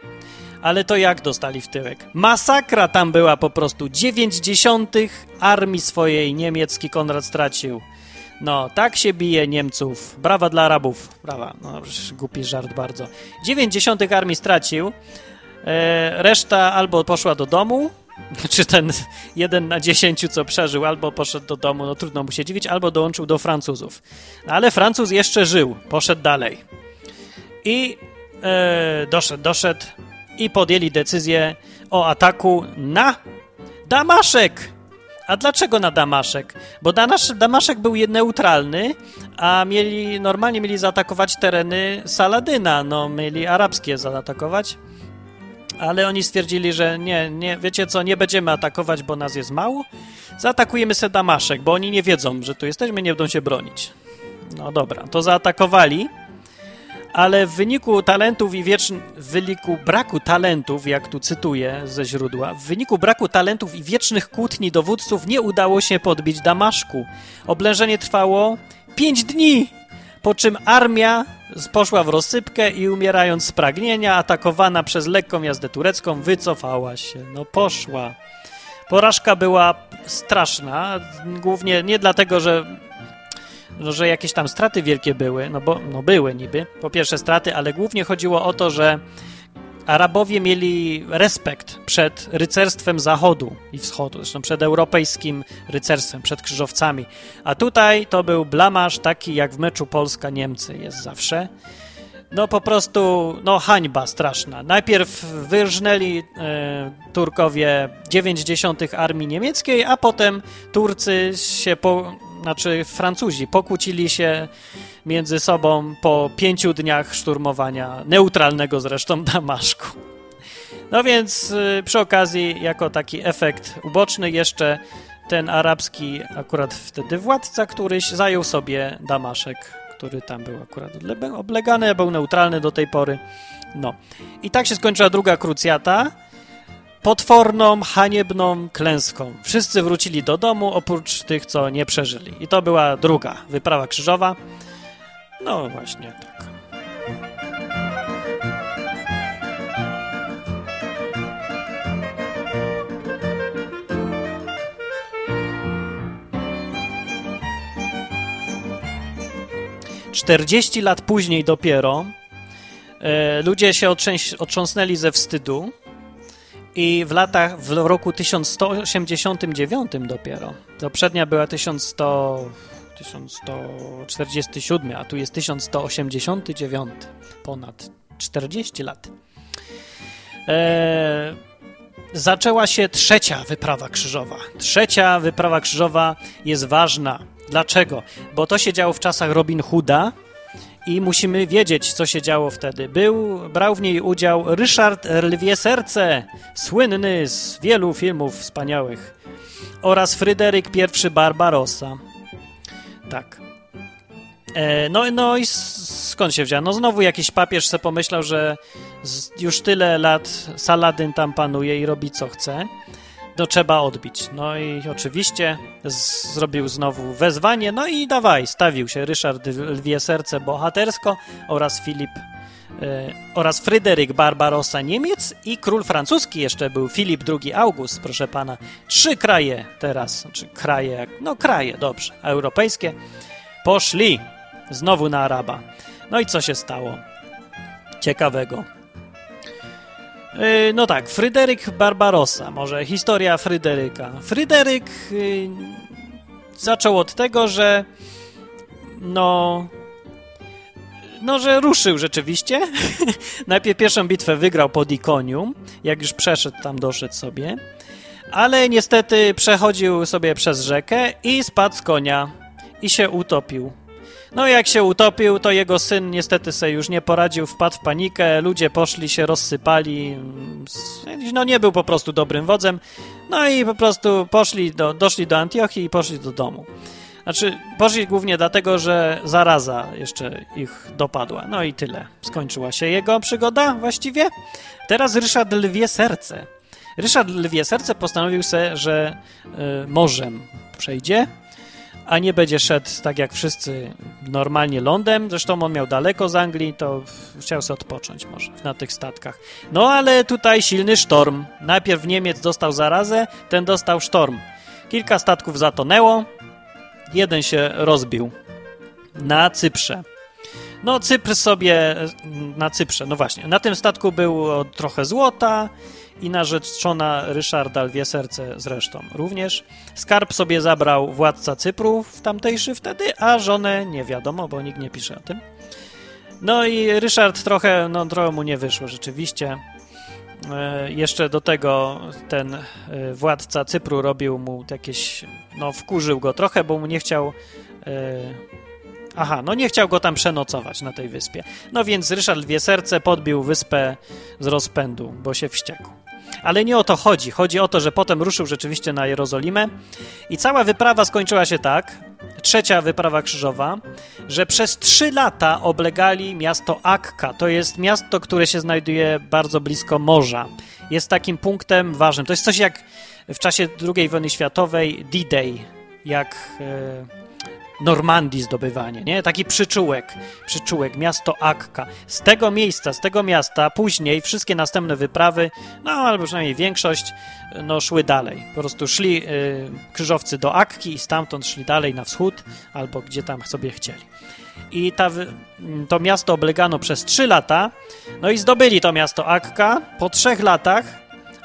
ale to jak dostali w tyłek? Masakra tam była po prostu. 90 armii swojej niemiecki Konrad stracił. No, tak się bije Niemców. Brawa dla Arabów. Brawa. No, głupi żart bardzo. 90 armii stracił. E, reszta albo poszła do domu, (laughs) czy ten jeden na dziesięciu, co przeżył, albo poszedł do domu, no trudno mu się dziwić, albo dołączył do Francuzów. No, ale Francuz jeszcze żył, poszedł dalej. I e, doszedł, doszedł i podjęli decyzję o ataku na Damaszek. A dlaczego na Damaszek? Bo Damaszek był neutralny, a mieli normalnie mieli zaatakować tereny Saladyna, no mieli arabskie zaatakować. Ale oni stwierdzili, że nie, nie, wiecie co, nie będziemy atakować, bo nas jest mało. Zaatakujemy se Damaszek, bo oni nie wiedzą, że tu jesteśmy, nie będą się bronić. No dobra, to zaatakowali ale w wyniku talentów i wieczn... w wyniku braku talentów, jak tu cytuję ze źródła, w wyniku braku talentów i wiecznych kłótni dowódców nie udało się podbić Damaszku. Oblężenie trwało pięć dni, po czym armia poszła w rozsypkę i umierając z pragnienia, atakowana przez lekką jazdę turecką, wycofała się. No poszła. Porażka była straszna, głównie nie dlatego, że no, że jakieś tam straty wielkie były, no bo no były niby, po pierwsze straty, ale głównie chodziło o to, że Arabowie mieli respekt przed rycerstwem Zachodu i Wschodu, zresztą przed europejskim rycerstwem, przed krzyżowcami. A tutaj to był blamasz taki jak w meczu Polska-Niemcy jest zawsze. No po prostu, no hańba straszna. Najpierw wyrżnęli e, Turkowie 90 armii niemieckiej, a potem Turcy się po, znaczy Francuzi pokłócili się między sobą po pięciu dniach szturmowania, neutralnego zresztą (laughs) Damaszku. No więc y, przy okazji, jako taki efekt uboczny, jeszcze ten arabski, akurat wtedy władca któryś, zajął sobie Damaszek, który tam był akurat oblegany, był neutralny do tej pory. No. I tak się skończyła druga krucjata potworną, haniebną klęską. Wszyscy wrócili do domu, oprócz tych, co nie przeżyli. I to była druga wyprawa krzyżowa. No właśnie tak. Czterdzieści lat później dopiero e, ludzie się otrząsnęli ze wstydu i w latach, w roku 1189 dopiero, poprzednia była 1100, 1147, a tu jest 1189, ponad 40 lat. Eee, zaczęła się trzecia wyprawa krzyżowa. Trzecia wyprawa krzyżowa jest ważna. Dlaczego? Bo to się działo w czasach Robin Hooda, i musimy wiedzieć, co się działo wtedy. Był, brał w niej udział Ryszard Lwie Serce, słynny z wielu filmów wspaniałych, oraz Fryderyk I Barbarossa. Tak. E, no, no i skąd się wziął? No znowu jakiś papież se pomyślał, że już tyle lat Saladyn tam panuje i robi co chce no trzeba odbić. No i oczywiście zrobił znowu wezwanie, no i dawaj, stawił się Ryszard Lwie Serce bohatersko oraz Filip e, oraz Fryderyk Barbarossa Niemiec i król francuski jeszcze był Filip II August, proszę pana. Trzy kraje teraz, czy kraje, no kraje, dobrze, europejskie, poszli znowu na Araba. No i co się stało? Ciekawego. Y, no tak, Fryderyk Barbarossa, może historia Fryderyka. Fryderyk yy, zaczął od tego, że no no, że ruszył rzeczywiście. (laughs) Najpierw pierwszą bitwę wygrał pod Ikonium, jak już przeszedł tam, doszedł sobie. Ale niestety przechodził sobie przez rzekę i spadł z konia i się utopił. No jak się utopił, to jego syn niestety sobie już nie poradził, wpadł w panikę, ludzie poszli, się rozsypali, no nie był po prostu dobrym wodzem, no i po prostu poszli do, doszli do Antiochii i poszli do domu. Znaczy, poszli głównie dlatego, że zaraza jeszcze ich dopadła. No i tyle. Skończyła się jego przygoda właściwie. Teraz Ryszard Lwie Serce. Ryszard Lwie Serce postanowił sobie, że y, morzem przejdzie a nie będzie szedł tak jak wszyscy normalnie lądem. Zresztą on miał daleko z Anglii, to chciał sobie odpocząć może na tych statkach. No ale tutaj silny sztorm. Najpierw Niemiec dostał zarazę, ten dostał sztorm. Kilka statków zatonęło, jeden się rozbił na Cyprze. No, Cypr sobie na Cyprze, no właśnie. Na tym statku było trochę złota, i narzeczona Ryszarda Lwie Serce zresztą również. Skarb sobie zabrał władca Cypru w tamtejszy wtedy, a żonę nie wiadomo, bo nikt nie pisze o tym. No i Ryszard trochę, no trochę mu nie wyszło rzeczywiście. e, jeszcze do tego ten e, władca Cypru robił mu jakieś, no wkurzył go trochę, bo mu nie chciał Aha, no nie chciał go tam przenocować na tej wyspie. No więc Ryszard Dwie Serce podbił wyspę z rozpędu, bo się wściekł. Ale nie o to chodzi. Chodzi o to, że potem ruszył rzeczywiście na Jerozolimę i cała wyprawa skończyła się tak, trzecia wyprawa krzyżowa, że przez trzy lata oblegali miasto Akka. To jest miasto, które się znajduje bardzo blisko morza. Jest takim punktem ważnym. To jest coś jak w czasie II wojny światowej D-Day, jak... Yy Normandii zdobywanie, nie? Taki przyczółek, przyczółek, miasto Akka. Z tego miejsca, z tego miasta później wszystkie następne wyprawy, no albo przynajmniej większość, no szły dalej. Po prostu szli y, krzyżowcy do Akki i stamtąd szli dalej na wschód albo gdzie tam sobie chcieli. I ta, to miasto oblegano przez trzy lata, no i zdobyli to miasto Akka. Po trzech latach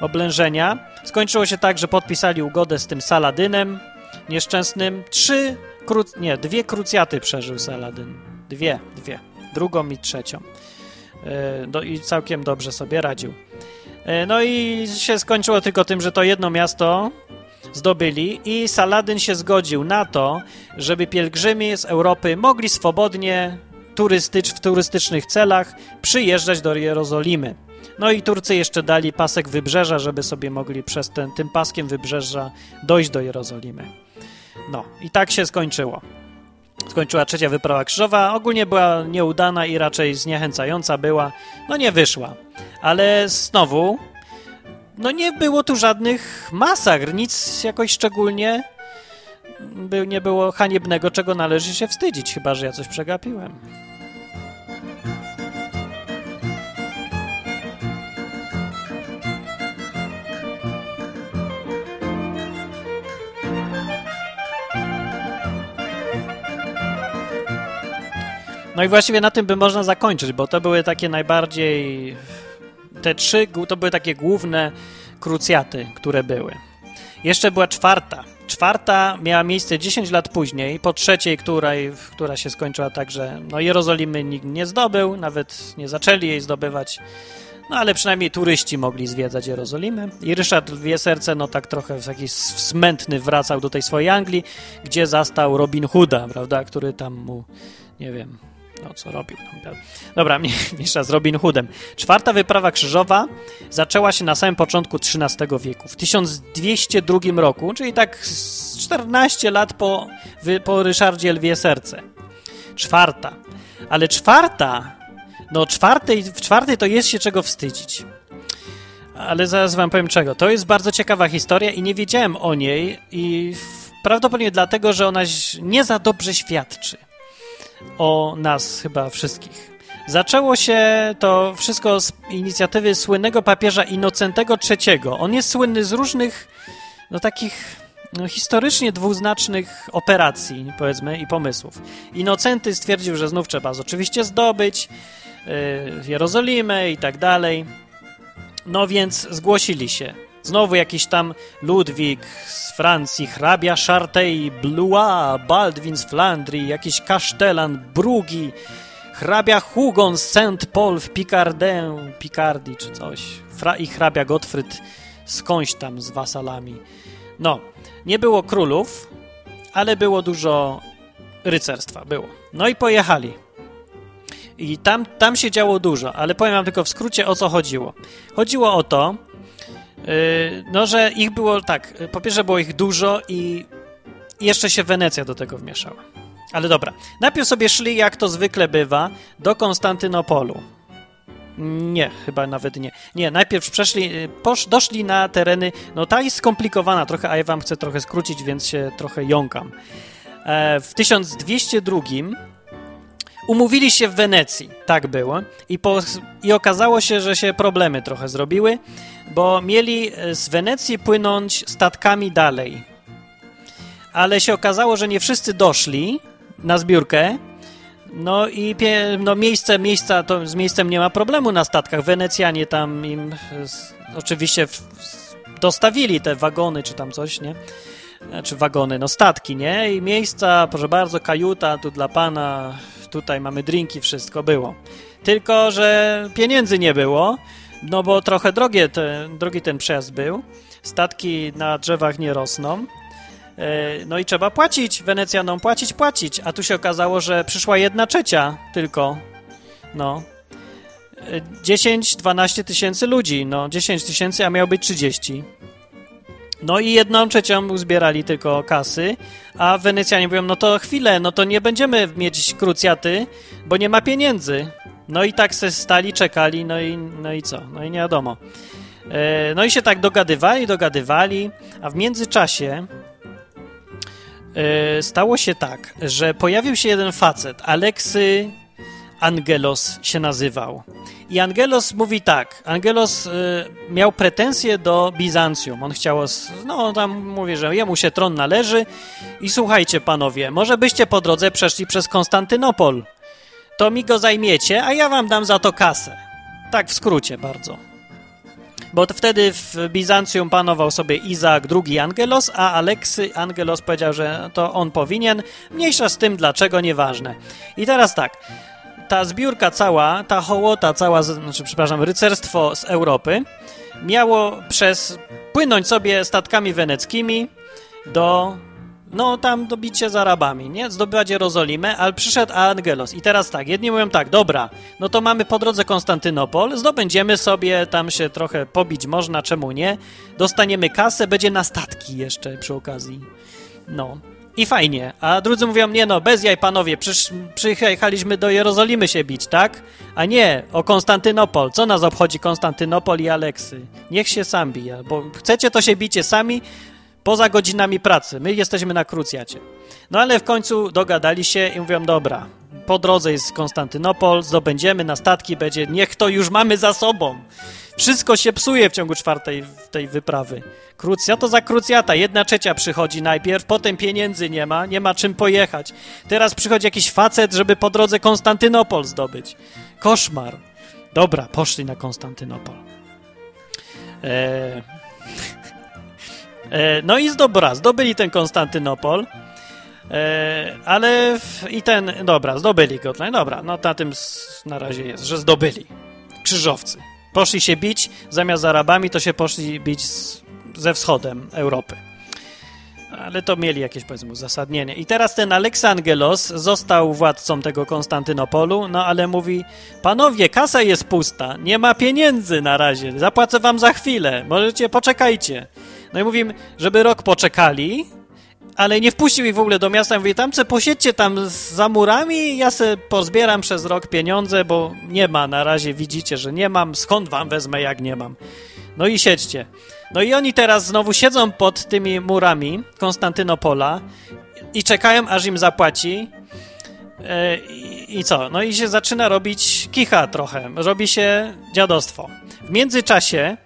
oblężenia skończyło się tak, że podpisali ugodę z tym Saladynem nieszczęsnym. Trzy Kru... Nie, dwie krucjaty przeżył Saladyn. Dwie, dwie. Drugą i trzecią. No i całkiem dobrze sobie radził. E, no i się skończyło tylko tym, że to jedno miasto zdobyli i Saladyn się zgodził na to, żeby pielgrzymi z Europy mogli swobodnie turystycz, w turystycznych celach przyjeżdżać do Jerozolimy. No i Turcy jeszcze dali pasek wybrzeża, żeby sobie mogli przez ten, tym paskiem wybrzeża dojść do Jerozolimy. No, i tak się skończyło. Skończyła trzecia wyprawa krzyżowa. Ogólnie była nieudana i raczej zniechęcająca była. No nie wyszła. Ale znowu, no nie było tu żadnych masakr, nic jakoś szczególnie by nie było haniebnego, czego należy się wstydzić, chyba że ja coś przegapiłem. No i właściwie na tym by można zakończyć, bo to były takie najbardziej. Te trzy to były takie główne krucjaty, które były. Jeszcze była czwarta. Czwarta miała miejsce 10 lat później, po trzeciej, której, która się skończyła tak, że no Jerozolimy nikt nie zdobył, nawet nie zaczęli jej zdobywać. No ale przynajmniej turyści mogli zwiedzać Jerozolimę. I Ryszard Wie Serce, no tak trochę taki smętny wracał do tej swojej Anglii, gdzie zastał Robin Hooda, prawda, który tam mu, nie wiem, no, co robił? Dobra, (laughs) mniejsza z Robin Hoodem. Czwarta wyprawa krzyżowa zaczęła się na samym początku XIII wieku, w 1202 roku, czyli tak 14 lat po, po Ryszardzie Lwie Serce. Czwarta. Ale czwarta, no czwartej, w czwartej to jest się czego wstydzić. Ale zaraz wam powiem czego. To jest bardzo ciekawa historia i nie wiedziałem o niej i prawdopodobnie dlatego, że ona nie za dobrze świadczy o nas chyba wszystkich. Zaczęło się to wszystko z inicjatywy słynnego papieża Inocentego III. On jest słynny z różnych, no takich no, historycznie dwuznacznych operacji, powiedzmy, i pomysłów. Inocenty stwierdził, że znów trzeba oczywiście zdobyć yy, Jerozolimę i tak dalej. No więc zgłosili się. Znowu jakiś tam Ludwik z Francji, hrabia Chartey, Blois, Baldwin z Flandrii, jakiś kasztelan, Brugi, hrabia Hugon z Saint-Paul w Picardę, Picardii czy coś, Fra i hrabia Gottfried skądś tam z wasalami. No, nie było królów, ale było dużo rycerstwa, było. No i pojechali. I tam, tam się działo dużo, ale powiem wam tylko w skrócie o co chodziło. Chodziło o to, no, że ich było tak, po pierwsze było ich dużo i jeszcze się Wenecja do tego wmieszała. Ale dobra, najpierw sobie szli, jak to zwykle bywa, do Konstantynopolu. Nie, chyba nawet nie. Nie, najpierw przeszli, y, posz, doszli na tereny, no ta jest skomplikowana trochę, a ja wam chcę trochę skrócić, więc się trochę jąkam. E, w 1202 umówili się w Wenecji, tak było, i, po, i okazało się, że się problemy trochę zrobiły, bo mieli e, z Wenecji płynąć statkami dalej. Ale się okazało, że nie wszyscy doszli na zbiórkę. No i pie, no miejsce, miejsca, to z miejscem nie ma problemu na statkach. Wenecjanie tam im z, oczywiście w, dostawili te wagony czy tam coś, nie? Znaczy wagony, no statki, nie? I miejsca, proszę bardzo, kajuta tu dla pana, tutaj mamy drinki, wszystko było. Tylko, że pieniędzy nie było, No bo trochę drogie te, drogi ten przejazd był. Statki na drzewach nie rosną. E, no i trzeba płacić, Wenecjanom płacić, płacić. A tu się okazało, że przyszła jedna trzecia tylko. No. 10-12 tysięcy ludzi. No, 10 tysięcy, a miało być 30. No i jedną trzecią uzbierali tylko kasy, a Wenecjanie mówią, no to chwilę, no to nie będziemy mieć krucjaty, bo nie ma pieniędzy. No i tak se stali, czekali, no i, no i co? No i nie wiadomo. E, no i się tak dogadywali, dogadywali, a w międzyczasie e, stało się tak, że pojawił się jeden facet, Aleksy Angelos się nazywał. I Angelos mówi tak. Angelos y, miał pretensje do Bizancjum. On chciał, no tam mówi, że jemu się tron należy. I słuchajcie, panowie, może byście po drodze przeszli przez Konstantynopol. To mi go zajmiecie, a ja wam dam za to kasę. Tak w skrócie bardzo. Bo wtedy w Bizancjum panował sobie Izaak II Angelos, a Aleksy Angelos powiedział, że to on powinien. Mniejsza z tym, dlaczego, nieważne. I teraz tak ta zbiórka cała, ta hołota cała, znaczy, przepraszam, rycerstwo z Europy miało przez płynąć sobie statkami weneckimi do no tam dobicie z Arabami, nie? Zdobywać Jerozolimę, ale przyszedł Angelos. I teraz tak, jedni mówią tak, dobra, no to mamy po drodze Konstantynopol, zdobędziemy sobie, tam się trochę pobić można, czemu nie? Dostaniemy kasę, będzie na statki jeszcze przy okazji. No. I fajnie. A drudzy mówią, nie no, bez jaj panowie, przysz, przyjechaliśmy do Jerozolimy się bić, tak? A nie, o Konstantynopol. Co nas obchodzi Konstantynopol i Aleksy? Niech się sam bija, bo chcecie to się bicie sami poza godzinami pracy. My jesteśmy na krucjacie. No ale w końcu dogadali się i mówią, dobra, po drodze jest Konstantynopol, zdobędziemy na statki, będzie, niech to już mamy za sobą. Wszystko się psuje w ciągu czwartej tej wyprawy. Krucja to za krucjata. Jedna trzecia przychodzi najpierw, potem pieniędzy nie ma, nie ma czym pojechać. Teraz przychodzi jakiś facet, żeby po drodze Konstantynopol zdobyć. Koszmar. Dobra, poszli na Konstantynopol. Eee... Eee, (laughs) no i dobra, zdobyli ten Konstantynopol. Eee, ale w, i ten, dobra, zdobyli go. No dobra, no na tym na razie jest, że zdobyli. Krzyżowcy. Poszli się bić, zamiast z Arabami, to się poszli bić z, ze wschodem Europy. Ale to mieli jakieś, powiedzmy, uzasadnienie. I teraz ten Aleksangelos został władcą tego Konstantynopolu, no ale mówi, panowie, kasa jest pusta, nie ma pieniędzy na razie, zapłacę wam za chwilę, możecie, poczekajcie. No i mówimy, żeby rok poczekali, ale nie wpuścił ich w ogóle do miasta. Mówi, tam se posiedźcie tam za murami, ja se pozbieram przez rok pieniądze, bo nie ma na razie, widzicie, że nie mam, skąd wam wezmę, jak nie mam. No i siedźcie. No i oni teraz znowu siedzą pod tymi murami Konstantynopola i czekają, aż im zapłaci. E, I co? No i się zaczyna robić kicha trochę. Robi się dziadostwo. W międzyczasie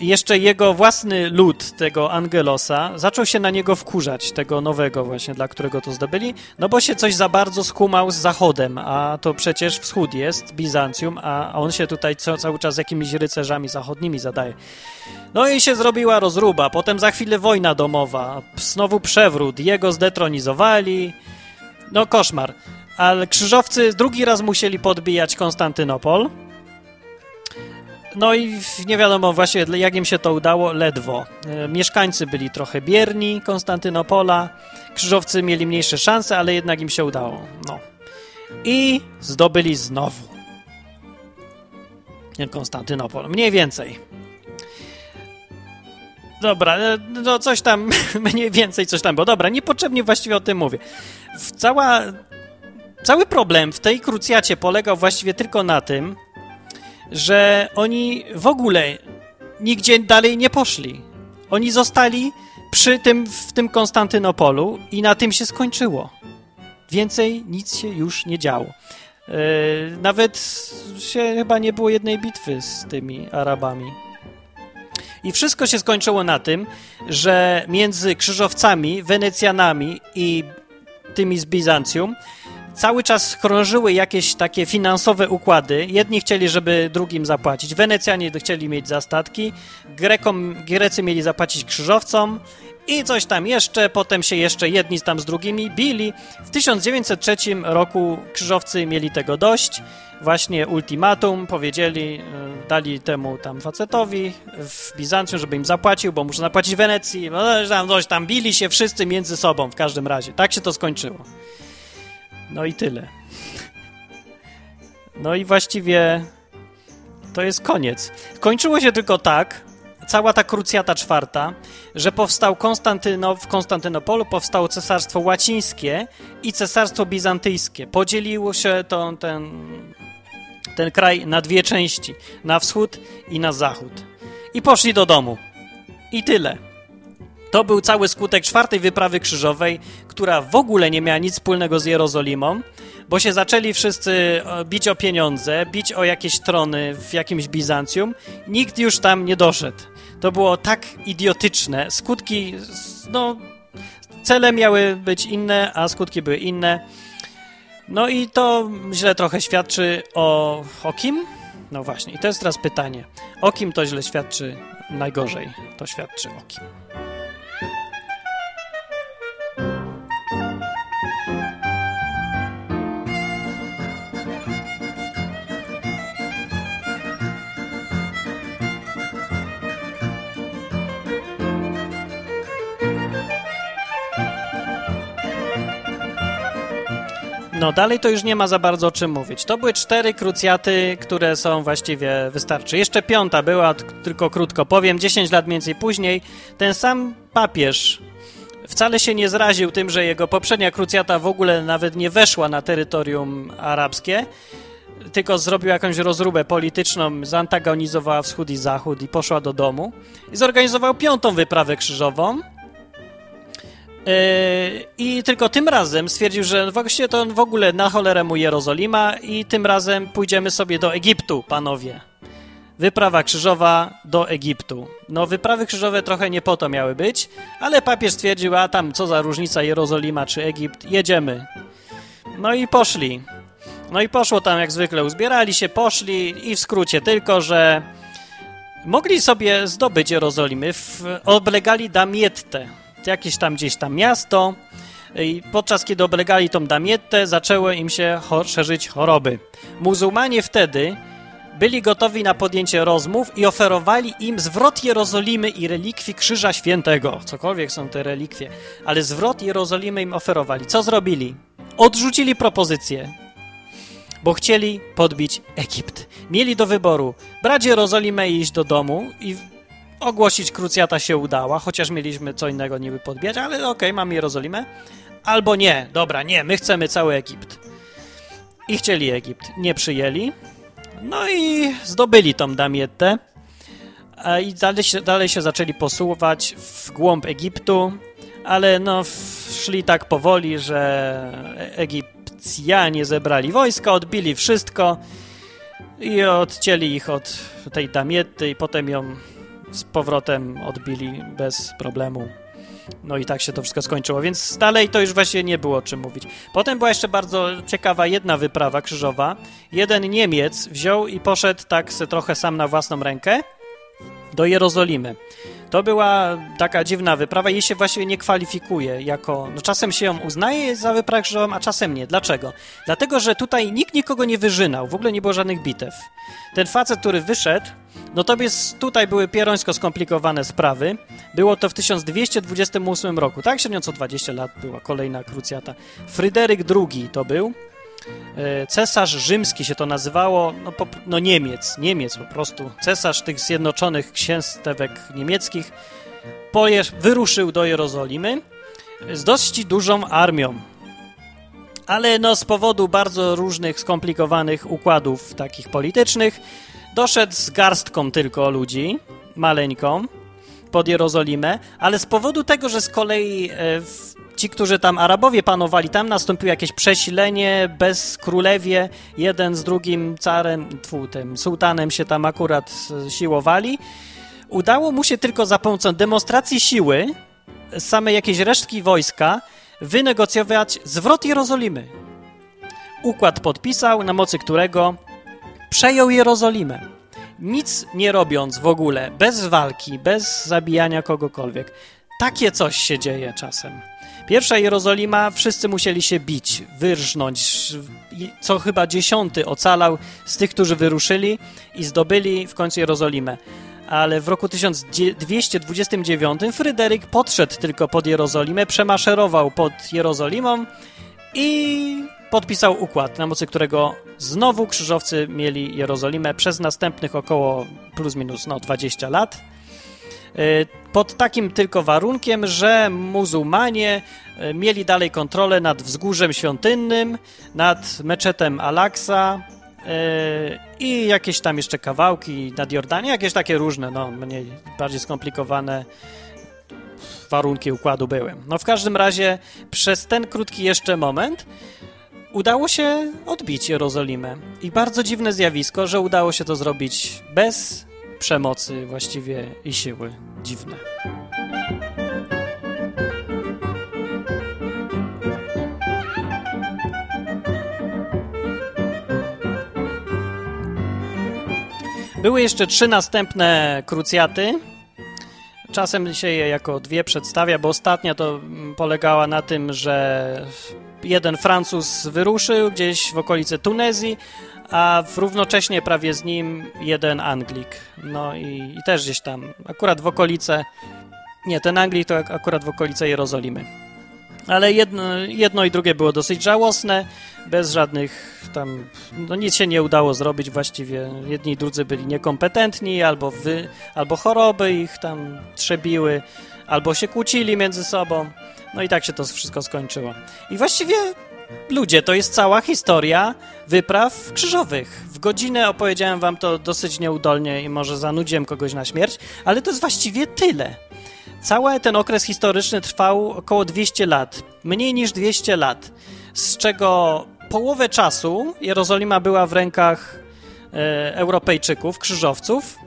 jeszcze jego własny lud, tego Angelosa, zaczął się na niego wkurzać, tego nowego właśnie, dla którego to zdobyli, no bo się coś za bardzo skumał z Zachodem, a to przecież wschód jest, Bizancjum, a on się tutaj cały czas jakimiś rycerzami zachodnimi zadaje. No i się zrobiła rozruba, potem za chwilę wojna domowa, znowu przewrót, jego zdetronizowali, no koszmar. Ale krzyżowcy drugi raz musieli podbijać Konstantynopol, no i nie wiadomo właśnie, jak im się to udało, ledwo. E, mieszkańcy byli trochę bierni Konstantynopola, krzyżowcy mieli mniejsze szanse, ale jednak im się udało. No. I zdobyli znowu Konstantynopol. Mniej więcej. Dobra, e, no coś tam, (laughs) mniej więcej coś tam, bo dobra, niepotrzebnie właściwie o tym mówię. Cała, cały problem w tej krucjacie polegał właściwie tylko na tym, że oni w ogóle nigdzie dalej nie poszli. Oni zostali przy tym, w tym Konstantynopolu i na tym się skończyło. Więcej nic się już nie działo. Yy, nawet się chyba nie było jednej bitwy z tymi Arabami. I wszystko się skończyło na tym, że między krzyżowcami, Wenecjanami i tymi z Bizancjum cały czas krążyły jakieś takie finansowe układy. Jedni chcieli, żeby drugim zapłacić. Wenecjanie chcieli mieć za statki, Grekom, Grecy mieli zapłacić krzyżowcom i coś tam jeszcze, potem się jeszcze jedni tam z drugimi bili. W 1903 roku krzyżowcy mieli tego dość, właśnie ultimatum, powiedzieli, e, dali temu tam facetowi w Bizancjum, żeby im zapłacił, bo muszę zapłacić Wenecji, no, tam coś tam bili się wszyscy między sobą w każdym razie. Tak się to skończyło. No i tyle. No i właściwie to jest koniec. Kończyło się tylko tak, cała ta krucjata czwarta, że powstał Konstantyno, w Konstantynopolu powstało cesarstwo łacińskie i cesarstwo bizantyjskie. Podzieliło się to, ten, ten kraj na dwie części, na wschód i na zachód. I poszli do domu. I tyle. To był cały skutek czwartej wyprawy krzyżowej, która w ogóle nie miała nic wspólnego z Jerozolimą, bo się zaczęli wszyscy e, bić o pieniądze, bić o jakieś trony w jakimś Bizancjum. Nikt już tam nie doszedł. To było tak idiotyczne. Skutki, no, cele miały być inne, a skutki były inne. No i to źle trochę świadczy o, o kim? No właśnie, i to jest teraz pytanie. O kim to źle świadczy najgorzej? To świadczy o kim? No, dalej to już nie ma za bardzo o czym mówić. To były cztery krucjaty, które są właściwie wystarczy. Jeszcze piąta była, tylko krótko powiem, 10 lat mniej więcej później, ten sam papież wcale się nie zraził tym, że jego poprzednia krucjata w ogóle nawet nie weszła na terytorium arabskie, tylko zrobił jakąś rozróbę polityczną, zantagonizowała wschód i zachód i poszła do domu. I zorganizował piątą wyprawę krzyżową, I tylko tym razem stwierdził, że właściwie to on w ogóle na cholerę mu Jerozolima i tym razem pójdziemy sobie do Egiptu, panowie. Wyprawa krzyżowa do Egiptu. No, wyprawy krzyżowe trochę nie po to miały być, ale papież stwierdził, a tam co za różnica Jerozolima czy Egipt, jedziemy. No i poszli. No i poszło tam jak zwykle, uzbierali się, poszli i w skrócie tylko, że mogli sobie zdobyć Jerozolimy, w, oblegali Damiettę jakieś tam gdzieś tam miasto i podczas kiedy oblegali tą Damietę, zaczęły im się szerzyć choroby. Muzułmanie wtedy byli gotowi na podjęcie rozmów i oferowali im zwrot Jerozolimy i relikwii Krzyża Świętego. Cokolwiek są te relikwie, ale zwrot Jerozolimy im oferowali. Co zrobili? Odrzucili propozycję, bo chcieli podbić Egipt. Mieli do wyboru brać Jerozolimę i iść do domu i ogłosić krucjata się udała, chociaż mieliśmy co innego niby podbijać, ale okej, okay, mamy Jerozolimę. Albo nie, dobra, nie, my chcemy cały Egipt. I chcieli Egipt. Nie przyjęli. No i zdobyli tą Damietę. I dalej dalej się zaczęli posuwać w głąb Egiptu, ale no szli tak powoli, że Egipcjanie zebrali wojska, odbili wszystko i odcięli ich od tej Damiety i potem ją z powrotem odbili bez problemu. No i tak się to wszystko skończyło, więc dalej to już właśnie nie było o czym mówić. Potem była jeszcze bardzo ciekawa jedna wyprawa krzyżowa. Jeden Niemiec wziął i poszedł tak trochę sam na własną rękę do Jerozolimy. To była taka dziwna wyprawa, jej się właściwie nie kwalifikuje jako... No czasem się ją uznaje za wyprawę krzyżową, a czasem nie. Dlaczego? Dlatego, że tutaj nikt nikogo nie wyżynał, w ogóle nie było żadnych bitew. Ten facet, który wyszedł, no to jest, tutaj były pierońsko skomplikowane sprawy. Było to w 1228 roku, tak? Średnio co 20 lat była kolejna krucjata. Fryderyk II to był. E, cesarz rzymski się to nazywało, no, po, no Niemiec, Niemiec po prostu. Cesarz tych zjednoczonych księstewek niemieckich wyruszył do Jerozolimy z dość dużą armią. Ale no z powodu bardzo różnych skomplikowanych układów takich politycznych doszedł z garstką tylko ludzi, maleńką, pod Jerozolimę, ale z powodu tego, że z kolei e, ci, którzy tam Arabowie panowali, tam nastąpiło jakieś przesilenie bez królewie, jeden z drugim carem, tfu, tym sułtanem się tam akurat e, siłowali. Udało mu się tylko za pomocą demonstracji siły, same jakieś resztki wojska, wynegocjować zwrot Jerozolimy. Układ podpisał, na mocy którego przejął Jerozolimę. Nic nie robiąc w ogóle, bez walki, bez zabijania kogokolwiek. takie coś się dzieje czasem. Pierwsza Jerozolima, wszyscy musieli się bić, wyrżnąć. Co chyba dziesiąty ocalał z tych, którzy wyruszyli i zdobyli w końcu Jerozolimę. Ale w roku 1229 Fryderyk podszedł tylko pod Jerozolimę, przemaszerował pod Jerozolimą i podpisał układ, na mocy którego znowu krzyżowcy mieli Jerozolimę przez następnych około plus minus no, 20 lat. E, pod takim tylko warunkiem, że muzułmanie e, mieli dalej kontrolę nad wzgórzem świątynnym, nad meczetem Al-Aqsa e, i jakieś tam jeszcze kawałki nad Jordanią, jakieś takie różne, no mniej, bardziej skomplikowane warunki układu były. No w każdym razie przez ten krótki jeszcze moment udało się odbić Jerozolimę. I bardzo dziwne zjawisko, że udało się to zrobić bez przemocy właściwie i siły. Dziwne. Były jeszcze trzy następne krucjaty. Czasem się je jako dwie przedstawia, bo ostatnia to polegała na tym, że jeden Francuz wyruszył gdzieś w okolice Tunezji, a równocześnie prawie z nim jeden Anglik. No i, i, też gdzieś tam, akurat w okolice, nie, ten Anglik to akurat w okolice Jerozolimy. Ale jedno, jedno i drugie było dosyć żałosne, bez żadnych tam, no nic się nie udało zrobić właściwie. Jedni i drudzy byli niekompetentni, albo wy, albo choroby ich tam trzebiły, albo się kłócili między sobą. No i tak się to wszystko skończyło. I właściwie ludzie, to jest cała historia wypraw krzyżowych. W godzinę opowiedziałem wam to dosyć nieudolnie i może zanudziłem kogoś na śmierć, ale to jest właściwie tyle. Cały ten okres historyczny trwał około 200 lat, mniej niż 200 lat, z czego połowę czasu Jerozolima była w rękach e, Europejczyków, krzyżowców,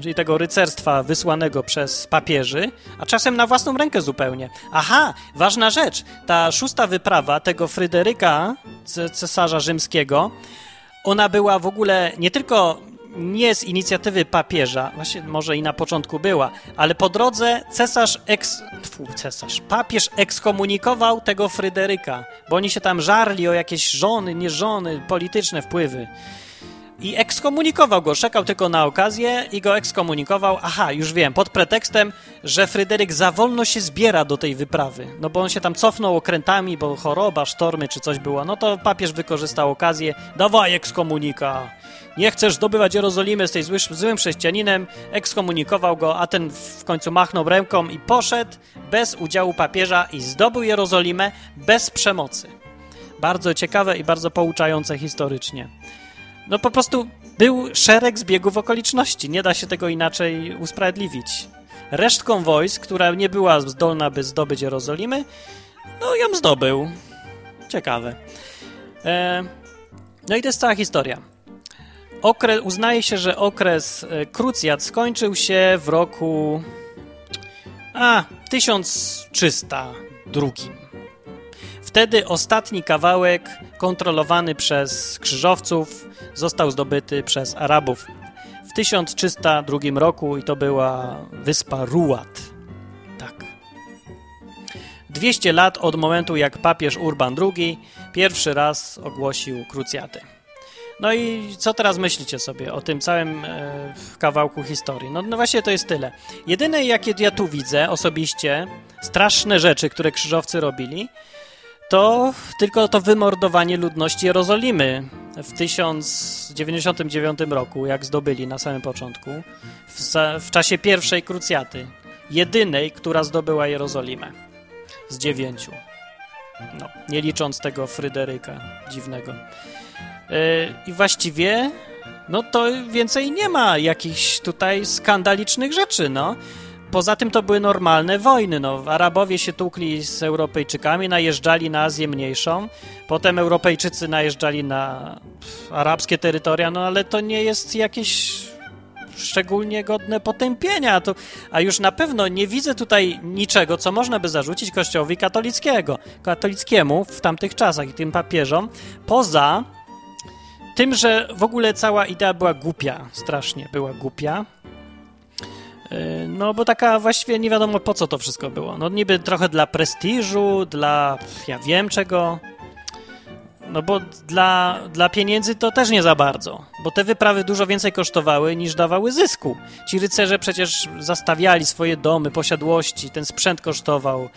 czyli tego rycerstwa wysłanego przez papieży, a czasem na własną rękę zupełnie. Aha, ważna rzecz, ta szósta wyprawa tego Fryderyka, cesarza rzymskiego, ona była w ogóle nie tylko nie z inicjatywy papieża, właśnie może i na początku była, ale po drodze cesarz eks... Cesarz, papież ekskomunikował tego Fryderyka, bo oni się tam żarli o jakieś żony, nie żony, polityczne wpływy. I ekskomunikował go, czekał tylko na okazję i go ekskomunikował. Aha, już wiem, pod pretekstem, że Fryderyk za wolno się zbiera do tej wyprawy. No bo on się tam cofnął okrętami, bo choroba, sztormy czy coś było. No to papież wykorzystał okazję. Dawaj ekskomunika! Nie chcesz zdobywać Jerozolimy, jesteś zły, złym chrześcijaninem. Ekskomunikował go, a ten w końcu machnął ręką i poszedł bez udziału papieża i zdobył Jerozolimę bez przemocy. Bardzo ciekawe i bardzo pouczające historycznie. No po prostu był szereg zbiegów okoliczności. Nie da się tego inaczej usprawiedliwić. Resztką wojsk, która nie była zdolna, by zdobyć Jerozolimy, no ją zdobył. Ciekawe. E, no i to jest cała historia. Okres, uznaje się, że okres e, krucjat skończył się w roku a, 1302. Wtedy ostatni kawałek kontrolowany przez krzyżowców został zdobyty przez Arabów w 1302 roku i to była wyspa Ruat. Tak. 200 lat od momentu, jak papież Urban II pierwszy raz ogłosił krucjatę. No i co teraz myślicie sobie o tym całym e, kawałku historii? No, no właśnie to jest tyle. Jedyne, jakie ja tu widzę osobiście, straszne rzeczy, które krzyżowcy robili, to tylko to wymordowanie ludności Jerozolimy w 1099 roku, jak zdobyli na samym początku, w, w czasie pierwszej krucjaty, jedynej, która zdobyła Jerozolimę z dziewięciu. No, nie licząc tego Fryderyka dziwnego. Yy, I właściwie, no to więcej nie ma jakichś tutaj skandalicznych rzeczy, no. Poza tym to były normalne wojny. No, Arabowie się tukli z Europejczykami, najeżdżali na Azję Mniejszą, potem Europejczycy najeżdżali na arabskie terytoria, no ale to nie jest jakieś szczególnie godne potępienia. To, a już na pewno nie widzę tutaj niczego, co można by zarzucić Kościołowi katolickiego, katolickiemu w tamtych czasach i tym papieżom, poza tym, że w ogóle cała idea była głupia, strasznie była głupia. No, bo taka właściwie nie wiadomo po co to wszystko było. No, niby trochę dla prestiżu, dla ja wiem czego. No, bo dla, dla pieniędzy to też nie za bardzo, bo te wyprawy dużo więcej kosztowały niż dawały zysku. Ci rycerze przecież zastawiali swoje domy, posiadłości, ten sprzęt kosztował.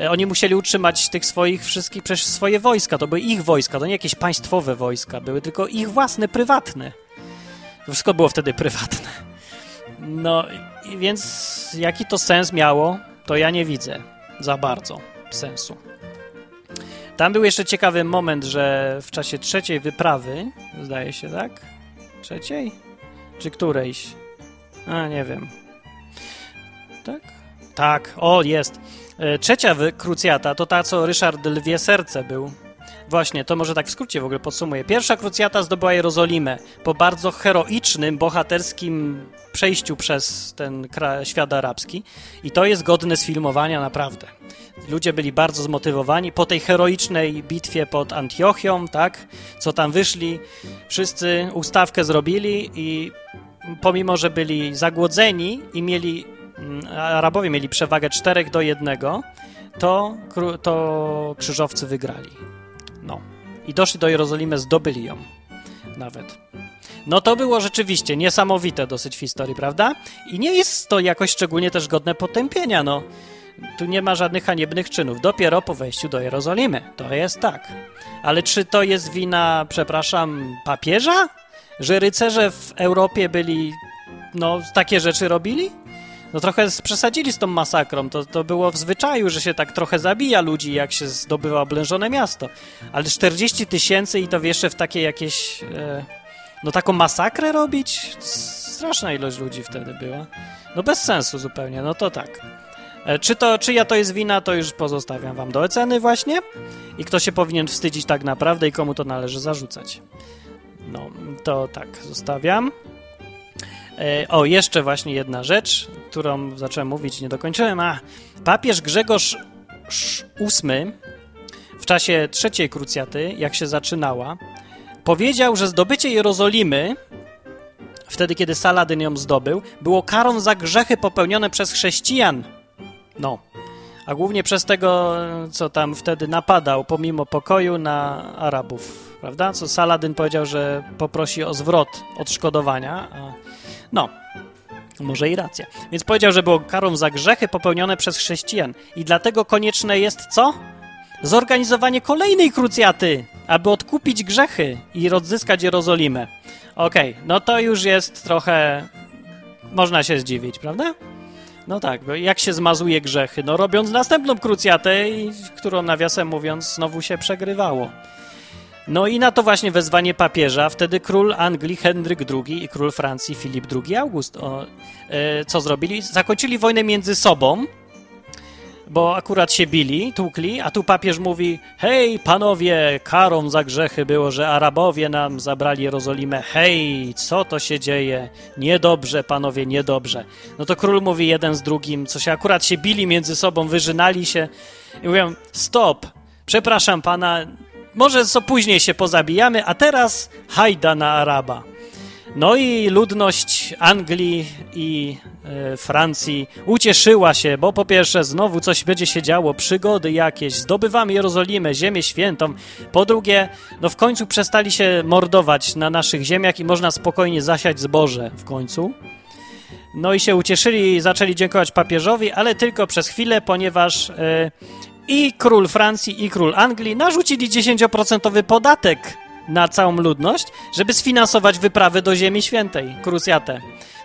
E, oni musieli utrzymać tych swoich wszystkich, przecież swoje wojska, to były ich wojska, to nie jakieś państwowe wojska, były tylko ich własne, prywatne. Wszystko było wtedy prywatne. No, więc jaki to sens miało, to ja nie widzę za bardzo sensu. Tam był jeszcze ciekawy moment, że w czasie trzeciej wyprawy, zdaje się, tak? Trzeciej? Czy którejś? A, nie wiem. Tak? Tak, o, jest. E, trzecia krucjata to ta, co Ryszard Lwie Serce był. Właśnie, to może tak w skrócie w ogóle podsumuję. Pierwsza krucjata zdobyła Jerozolimę po bardzo heroicznym, bohaterskim przejściu przez ten świat arabski i to jest godne sfilmowania naprawdę. Ludzie byli bardzo zmotywowani po tej heroicznej bitwie pod Antiochią, tak, co tam wyszli, wszyscy ustawkę zrobili i pomimo, że byli zagłodzeni i mieli, mm, Arabowie mieli przewagę 4 do 1, to, to krzyżowcy wygrali. No. I doszli do Jerozolimy, zdobyli ją nawet. No to było rzeczywiście niesamowite dosyć w historii, prawda? I nie jest to jakoś szczególnie też godne potępienia, no. Tu nie ma żadnych haniebnych czynów. Dopiero po wejściu do Jerozolimy. To jest tak. Ale czy to jest wina, przepraszam, papieża? Że rycerze w Europie byli, no, takie rzeczy robili? No trochę przesadzili z tą masakrą. To, to było w zwyczaju, że się tak trochę zabija ludzi, jak się zdobywa oblężone miasto. Ale 40 tysięcy i to jeszcze w takie jakieś... E, no taką masakrę robić? Straszna ilość ludzi wtedy była. No bez sensu zupełnie, no to tak. E, czy to, czyja to jest wina, to już pozostawiam wam do oceny właśnie. I kto się powinien wstydzić tak naprawdę i komu to należy zarzucać. No, to tak, zostawiam. E, o, jeszcze właśnie jedna rzecz, którą zacząłem mówić, nie dokończyłem. A, papież Grzegorz VIII w czasie trzeciej krucjaty, jak się zaczynała, powiedział, że zdobycie Jerozolimy, wtedy kiedy Saladyn ją zdobył, było karą za grzechy popełnione przez chrześcijan. No. A głównie przez tego, co tam wtedy napadał, pomimo pokoju, na Arabów, prawda? Co Saladyn powiedział, że poprosi o zwrot odszkodowania. A... No, może i racja. Więc powiedział, że było karą za grzechy popełnione przez chrześcijan. I dlatego konieczne jest co? Zorganizowanie kolejnej krucjaty, aby odkupić grzechy i odzyskać Jerozolimę. Okej, okay, no to już jest trochę... Można się zdziwić, prawda? No tak, bo jak się zmazuje grzechy? No robiąc następną krucjatę, którą nawiasem mówiąc znowu się przegrywało. No i na to właśnie wezwanie papieża, wtedy król Anglii Henryk II i król Francji Filip II August, o, e, co zrobili? Zakończyli wojnę między sobą, bo akurat się bili, tłukli, a tu papież mówi: Hej, panowie, karą za grzechy było, że Arabowie nam zabrali Jerozolimę. Hej, co to się dzieje? Niedobrze, panowie, niedobrze. No to król mówi jeden z drugim, co się akurat się bili między sobą, wyżynali się i mówią: Stop, przepraszam pana, może co później się pozabijamy, a teraz hajda na Araba. No i ludność Anglii i e, Francji ucieszyła się, bo po pierwsze znowu coś będzie się działo, przygody jakieś, zdobywamy Jerozolimę, ziemię świętą. Po drugie, no w końcu przestali się mordować na naszych ziemiach i można spokojnie zasiać zboże w końcu. No i się ucieszyli i zaczęli dziękować papieżowi, ale tylko przez chwilę, ponieważ e, i król Francji, i król Anglii narzucili 10% podatek na całą ludność, żeby sfinansować wyprawy do Ziemi Świętej, krucjatę.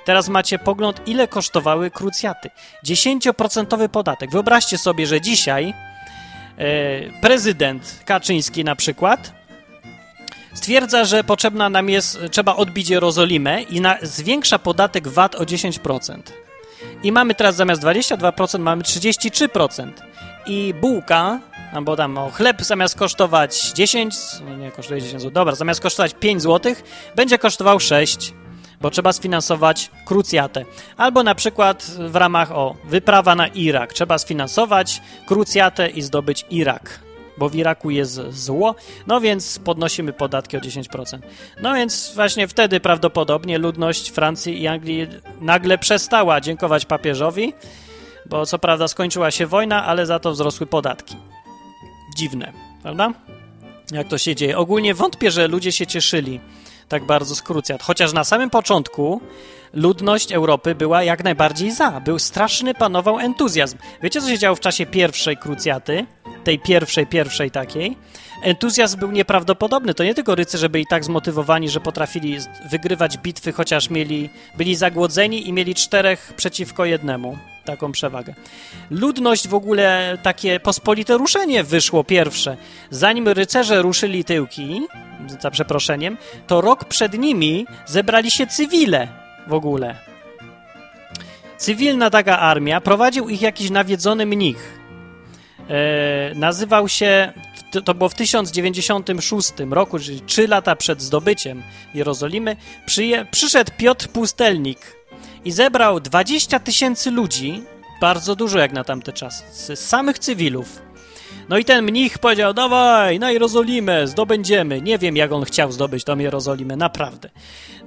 Teraz macie pogląd, ile kosztowały krucjaty. 10% podatek. Wyobraźcie sobie, że dzisiaj e, prezydent Kaczyński na przykład stwierdza, że potrzebna nam jest, trzeba odbić Jerozolimę i na, zwiększa podatek VAT o 10%. I mamy teraz zamiast 22%, mamy 33% i bułka, albo tam o, chleb zamiast kosztować 10, nie, nie kosztuje 10 zł, dobra, zamiast kosztować 5 zł, będzie kosztował 6, bo trzeba sfinansować krucjatę. Albo na przykład w ramach, o, wyprawa na Irak, trzeba sfinansować krucjatę i zdobyć Irak. bo w Iraku jest zło, no więc podnosimy podatki o 10%. No więc właśnie wtedy prawdopodobnie ludność Francji i Anglii nagle przestała dziękować papieżowi, bo co prawda skończyła się wojna, ale za to wzrosły podatki. Dziwne, prawda? Jak to się dzieje? Ogólnie wątpię, że ludzie się cieszyli tak bardzo z krucjat, chociaż na samym początku ludność Europy była jak najbardziej za. Był straszny, panował entuzjazm. Wiecie, co się działo w czasie pierwszej krucjaty? Tej pierwszej, pierwszej takiej? Entuzjazm był nieprawdopodobny. To nie tylko rycerze byli tak zmotywowani, że potrafili wygrywać bitwy, chociaż mieli, byli zagłodzeni i mieli czterech przeciwko jednemu. Taką przewagę. Ludność w ogóle, takie pospolite ruszenie wyszło pierwsze. Zanim rycerze ruszyli tyłki, za przeproszeniem, to rok przed nimi zebrali się cywile w ogóle. Cywilna taka armia, prowadził ich jakiś nawiedzony mnich. E, nazywał się, to, było w 1096 roku, czyli 3 lata przed zdobyciem Jerozolimy, przyje, przyszedł Piotr Pustelnik i zebrał 20 tysięcy ludzi, bardzo dużo jak na tamte czasy, z samych cywilów no i ten mnich powiedział, dawaj, na Jerozolimę, zdobędziemy. Nie wiem, jak on chciał zdobyć tą Jerozolimę, naprawdę.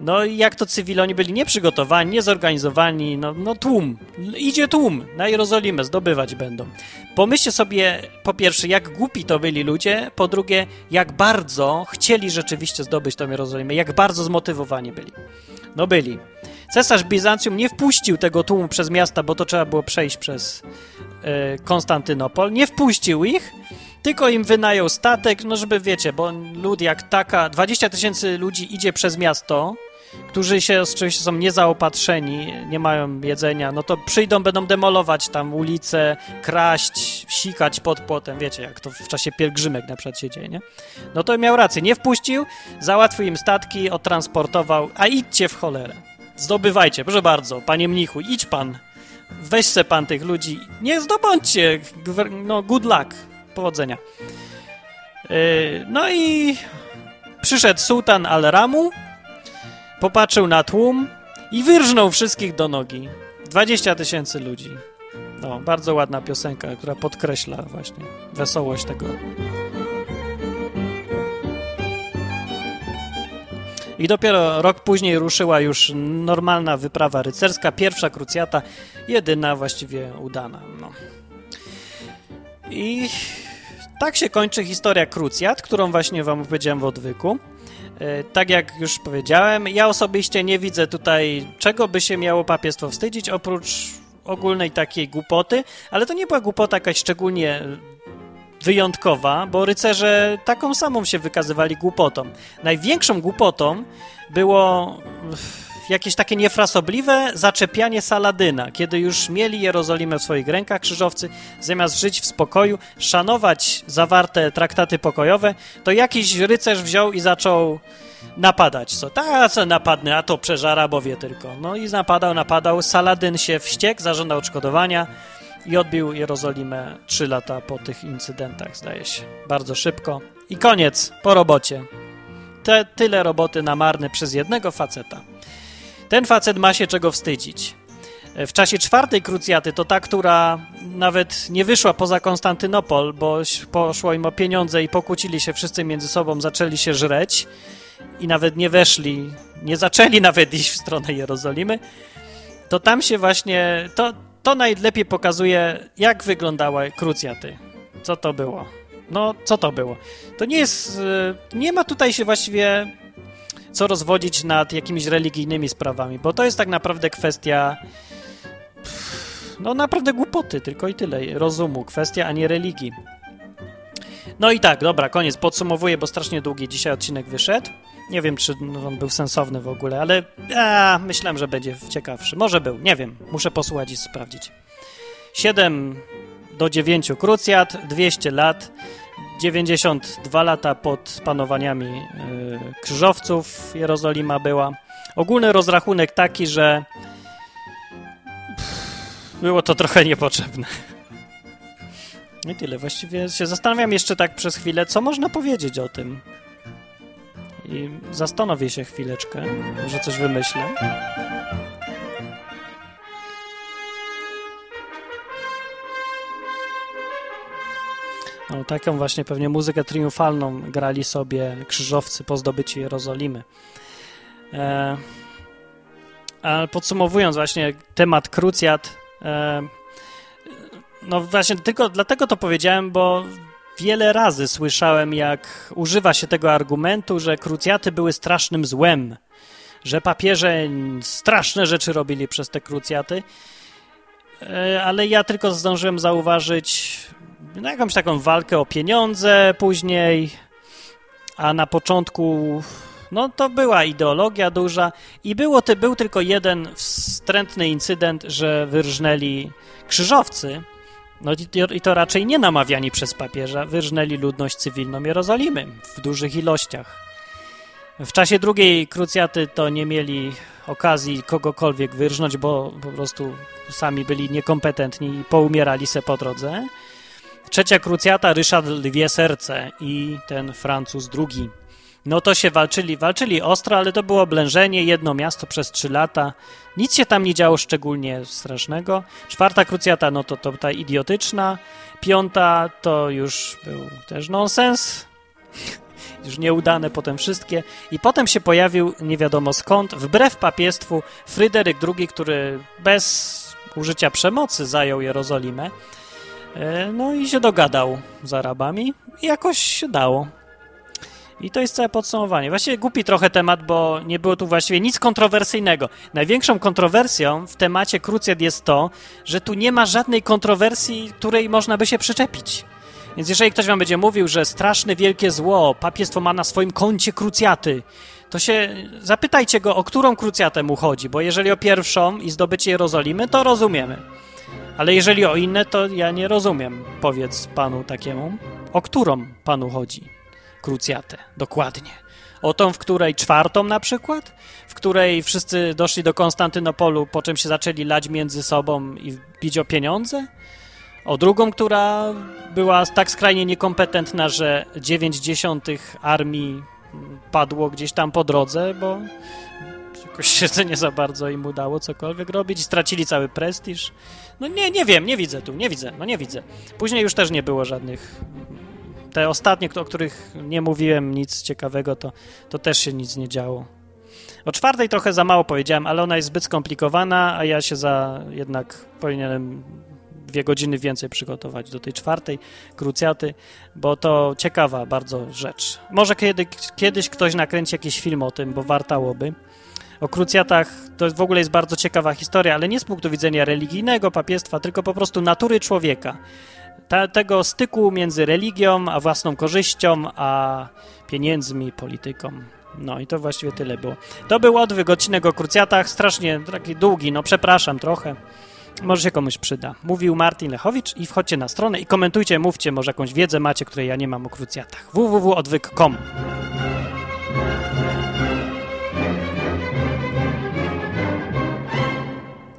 No i jak to cywile, oni byli nieprzygotowani, niezorganizowani, no, no tłum, idzie tłum, na Jerozolimę zdobywać będą. Pomyślcie sobie, po pierwsze, jak głupi to byli ludzie, po drugie, jak bardzo chcieli rzeczywiście zdobyć tą Jerozolimę, jak bardzo zmotywowani byli. No byli. Cesarz Bizancjum nie wpuścił tego tłumu przez miasta, bo to trzeba było przejść przez e, Konstantynopol. Nie wpuścił ich, tylko im wynajął statek, no żeby wiecie, bo lud jak taka, 20 tysięcy ludzi idzie przez miasto, którzy się oczywiście są niezaopatrzeni, nie mają jedzenia, no to przyjdą, będą demolować tam ulice, kraść, sikać pod płotem, wiecie, jak to w czasie pielgrzymek na przykład się dzieje, nie? No to miał rację, nie wpuścił, załatwił im statki, odtransportował, a idźcie w cholerę. Zdobywajcie, proszę bardzo, panie mnichu, idź pan. Weź se pan tych ludzi. Nie zdobądźcie. No, good luck. Powodzenia. Yy, no i przyszedł sułtan Al-Ramu, popatrzył na tłum i wyrżnął wszystkich do nogi. 20 tysięcy ludzi. No, bardzo ładna piosenka, która podkreśla właśnie wesołość tego I dopiero rok później ruszyła już normalna wyprawa rycerska, pierwsza krucjata, jedyna właściwie udana. No. I tak się kończy historia krucjat, którą właśnie wam opowiedziałem w odwyku. E, tak jak już powiedziałem, ja osobiście nie widzę tutaj, czego by się miało papiestwo wstydzić, oprócz ogólnej takiej głupoty, ale to nie była głupota jakaś szczególnie wyjątkowa, bo rycerze taką samą się wykazywali głupotą. Największą głupotą było jakieś takie niefrasobliwe zaczepianie Saladyna, kiedy już mieli Jerozolimę w swoich rękach krzyżowcy, zamiast żyć w spokoju, szanować zawarte traktaty pokojowe, to jakiś rycerz wziął i zaczął napadać. Co? Ta, co napadnę, a to przeżara, bo wie tylko. No i napadał, napadał, Saladyn się wściekł, zażądał odszkodowania, i odbił Jerozolimę trzy lata po tych incydentach, zdaje się. Bardzo szybko. I koniec, po robocie. Te, tyle roboty na marne przez jednego faceta. Ten facet ma się czego wstydzić. W czasie czwartej krucjaty, to ta, która nawet nie wyszła poza Konstantynopol, bo poszło im o pieniądze i pokłócili się wszyscy między sobą, zaczęli się żreć i nawet nie weszli, nie zaczęli (laughs) nawet iść w stronę Jerozolimy, to tam się właśnie, to, to najlepiej pokazuje, jak wyglądały krucjaty. Co to było? No, co to było? To nie jest. Y, nie ma tutaj się właściwie co rozwodzić nad jakimiś religijnymi sprawami, bo to jest tak naprawdę kwestia. No, naprawdę głupoty, tylko i tyle. Rozumu, kwestia, a nie religii. No i tak, dobra, koniec. Podsumowuję, bo strasznie długi dzisiaj odcinek wyszedł. Nie wiem, czy on był sensowny w ogóle, ale a, myślałem, że będzie ciekawszy. Może był, nie wiem. Muszę posłuchać i sprawdzić. 7 do 9 krucjat, 200 lat, 92 lata pod panowaniami y, krzyżowców Jerozolima była. Ogólny rozrachunek taki, że było to trochę niepotrzebne. I tyle. Właściwie się zastanawiam jeszcze tak przez chwilę, co można powiedzieć o tym. I zastanowię się chwileczkę, może coś wymyślę. No, taką właśnie pewnie muzykę triumfalną grali sobie krzyżowcy po zdobyciu Jerozolimy. E, ale podsumowując właśnie temat krucjat, e, no właśnie tylko dlatego to powiedziałem, bo wiele razy słyszałem, jak używa się tego argumentu, że krucjaty były strasznym złem, że papieże straszne rzeczy robili przez te krucjaty, e, ale ja tylko zdążyłem zauważyć no, jakąś taką walkę o pieniądze później, a na początku no to była ideologia duża i było, był tylko jeden wstrętny incydent, że wyrżnęli krzyżowcy, no i to raczej nie namawiani przez papieża, wyrżnęli ludność cywilną Jerozolimy w dużych ilościach. W czasie drugiej krucjaty to nie mieli okazji kogokolwiek wyrżnąć, bo po prostu sami byli niekompetentni i poumierali se po drodze. Trzecia krucjata, Ryszard Lwie Serce i ten Francuz II. No to się walczyli, walczyli ostro, ale to było oblężenie, jedno miasto przez trzy lata. Nic się tam nie działo szczególnie strasznego. Czwarta krucjata, no to, to ta idiotyczna. Piąta to już był też nonsens. (laughs) już nieudane potem wszystkie. I potem się pojawił, nie wiadomo skąd, wbrew papiestwu, Fryderyk II, który bez użycia przemocy zajął Jerozolimę. E, no i się dogadał z Arabami i jakoś się dało. I to jest całe podsumowanie. Właściwie głupi trochę temat, bo nie było tu właściwie nic kontrowersyjnego. Największą kontrowersją w temacie krucjat jest to, że tu nie ma żadnej kontrowersji, której można by się przyczepić. Więc jeżeli ktoś wam będzie mówił, że straszne wielkie zło, papiestwo ma na swoim koncie krucjaty, to się zapytajcie go, o którą krucjatę mu chodzi, bo jeżeli o pierwszą i zdobycie Jerozolimy, to rozumiemy. Ale jeżeli o inne, to ja nie rozumiem. Powiedz panu takiemu, o którą panu chodzi krucjatę, dokładnie. O tą, w której czwartą na przykład, w której wszyscy doszli do Konstantynopolu, po czym się zaczęli lać między sobą i bić o pieniądze? O drugą, która była tak skrajnie niekompetentna, że 9 dziesiątych armii padło gdzieś tam po drodze, bo jakoś się nie za bardzo im udało cokolwiek robić i stracili cały prestiż. No nie, nie wiem, nie widzę tu, nie widzę, no nie widzę. Później już też nie było żadnych te ostatnie, o których nie mówiłem nic ciekawego, to, to też się nic nie działo. O czwartej trochę za mało powiedziałem, ale ona jest zbyt skomplikowana, a ja się za jednak powinienem dwie godziny więcej przygotować do tej czwartej krucjaty, bo to ciekawa bardzo rzecz. Może kiedy, kiedyś ktoś nakręci jakiś film o tym, bo wartałoby. O krucjatach to w ogóle jest bardzo ciekawa historia, ale nie z punktu widzenia religijnego, papiestwa, tylko po prostu natury człowieka ta, tego styku między religią, a własną korzyścią, a pieniędzmi, polityką. No i to właściwie tyle było. To był odwyk odcinek o krucjatach, strasznie taki długi, no przepraszam trochę. Może się komuś przyda. Mówił Martin Lechowicz i wchodźcie na stronę i komentujcie, mówcie, może jakąś wiedzę macie, której ja nie mam o krucjatach. www.odwyk.com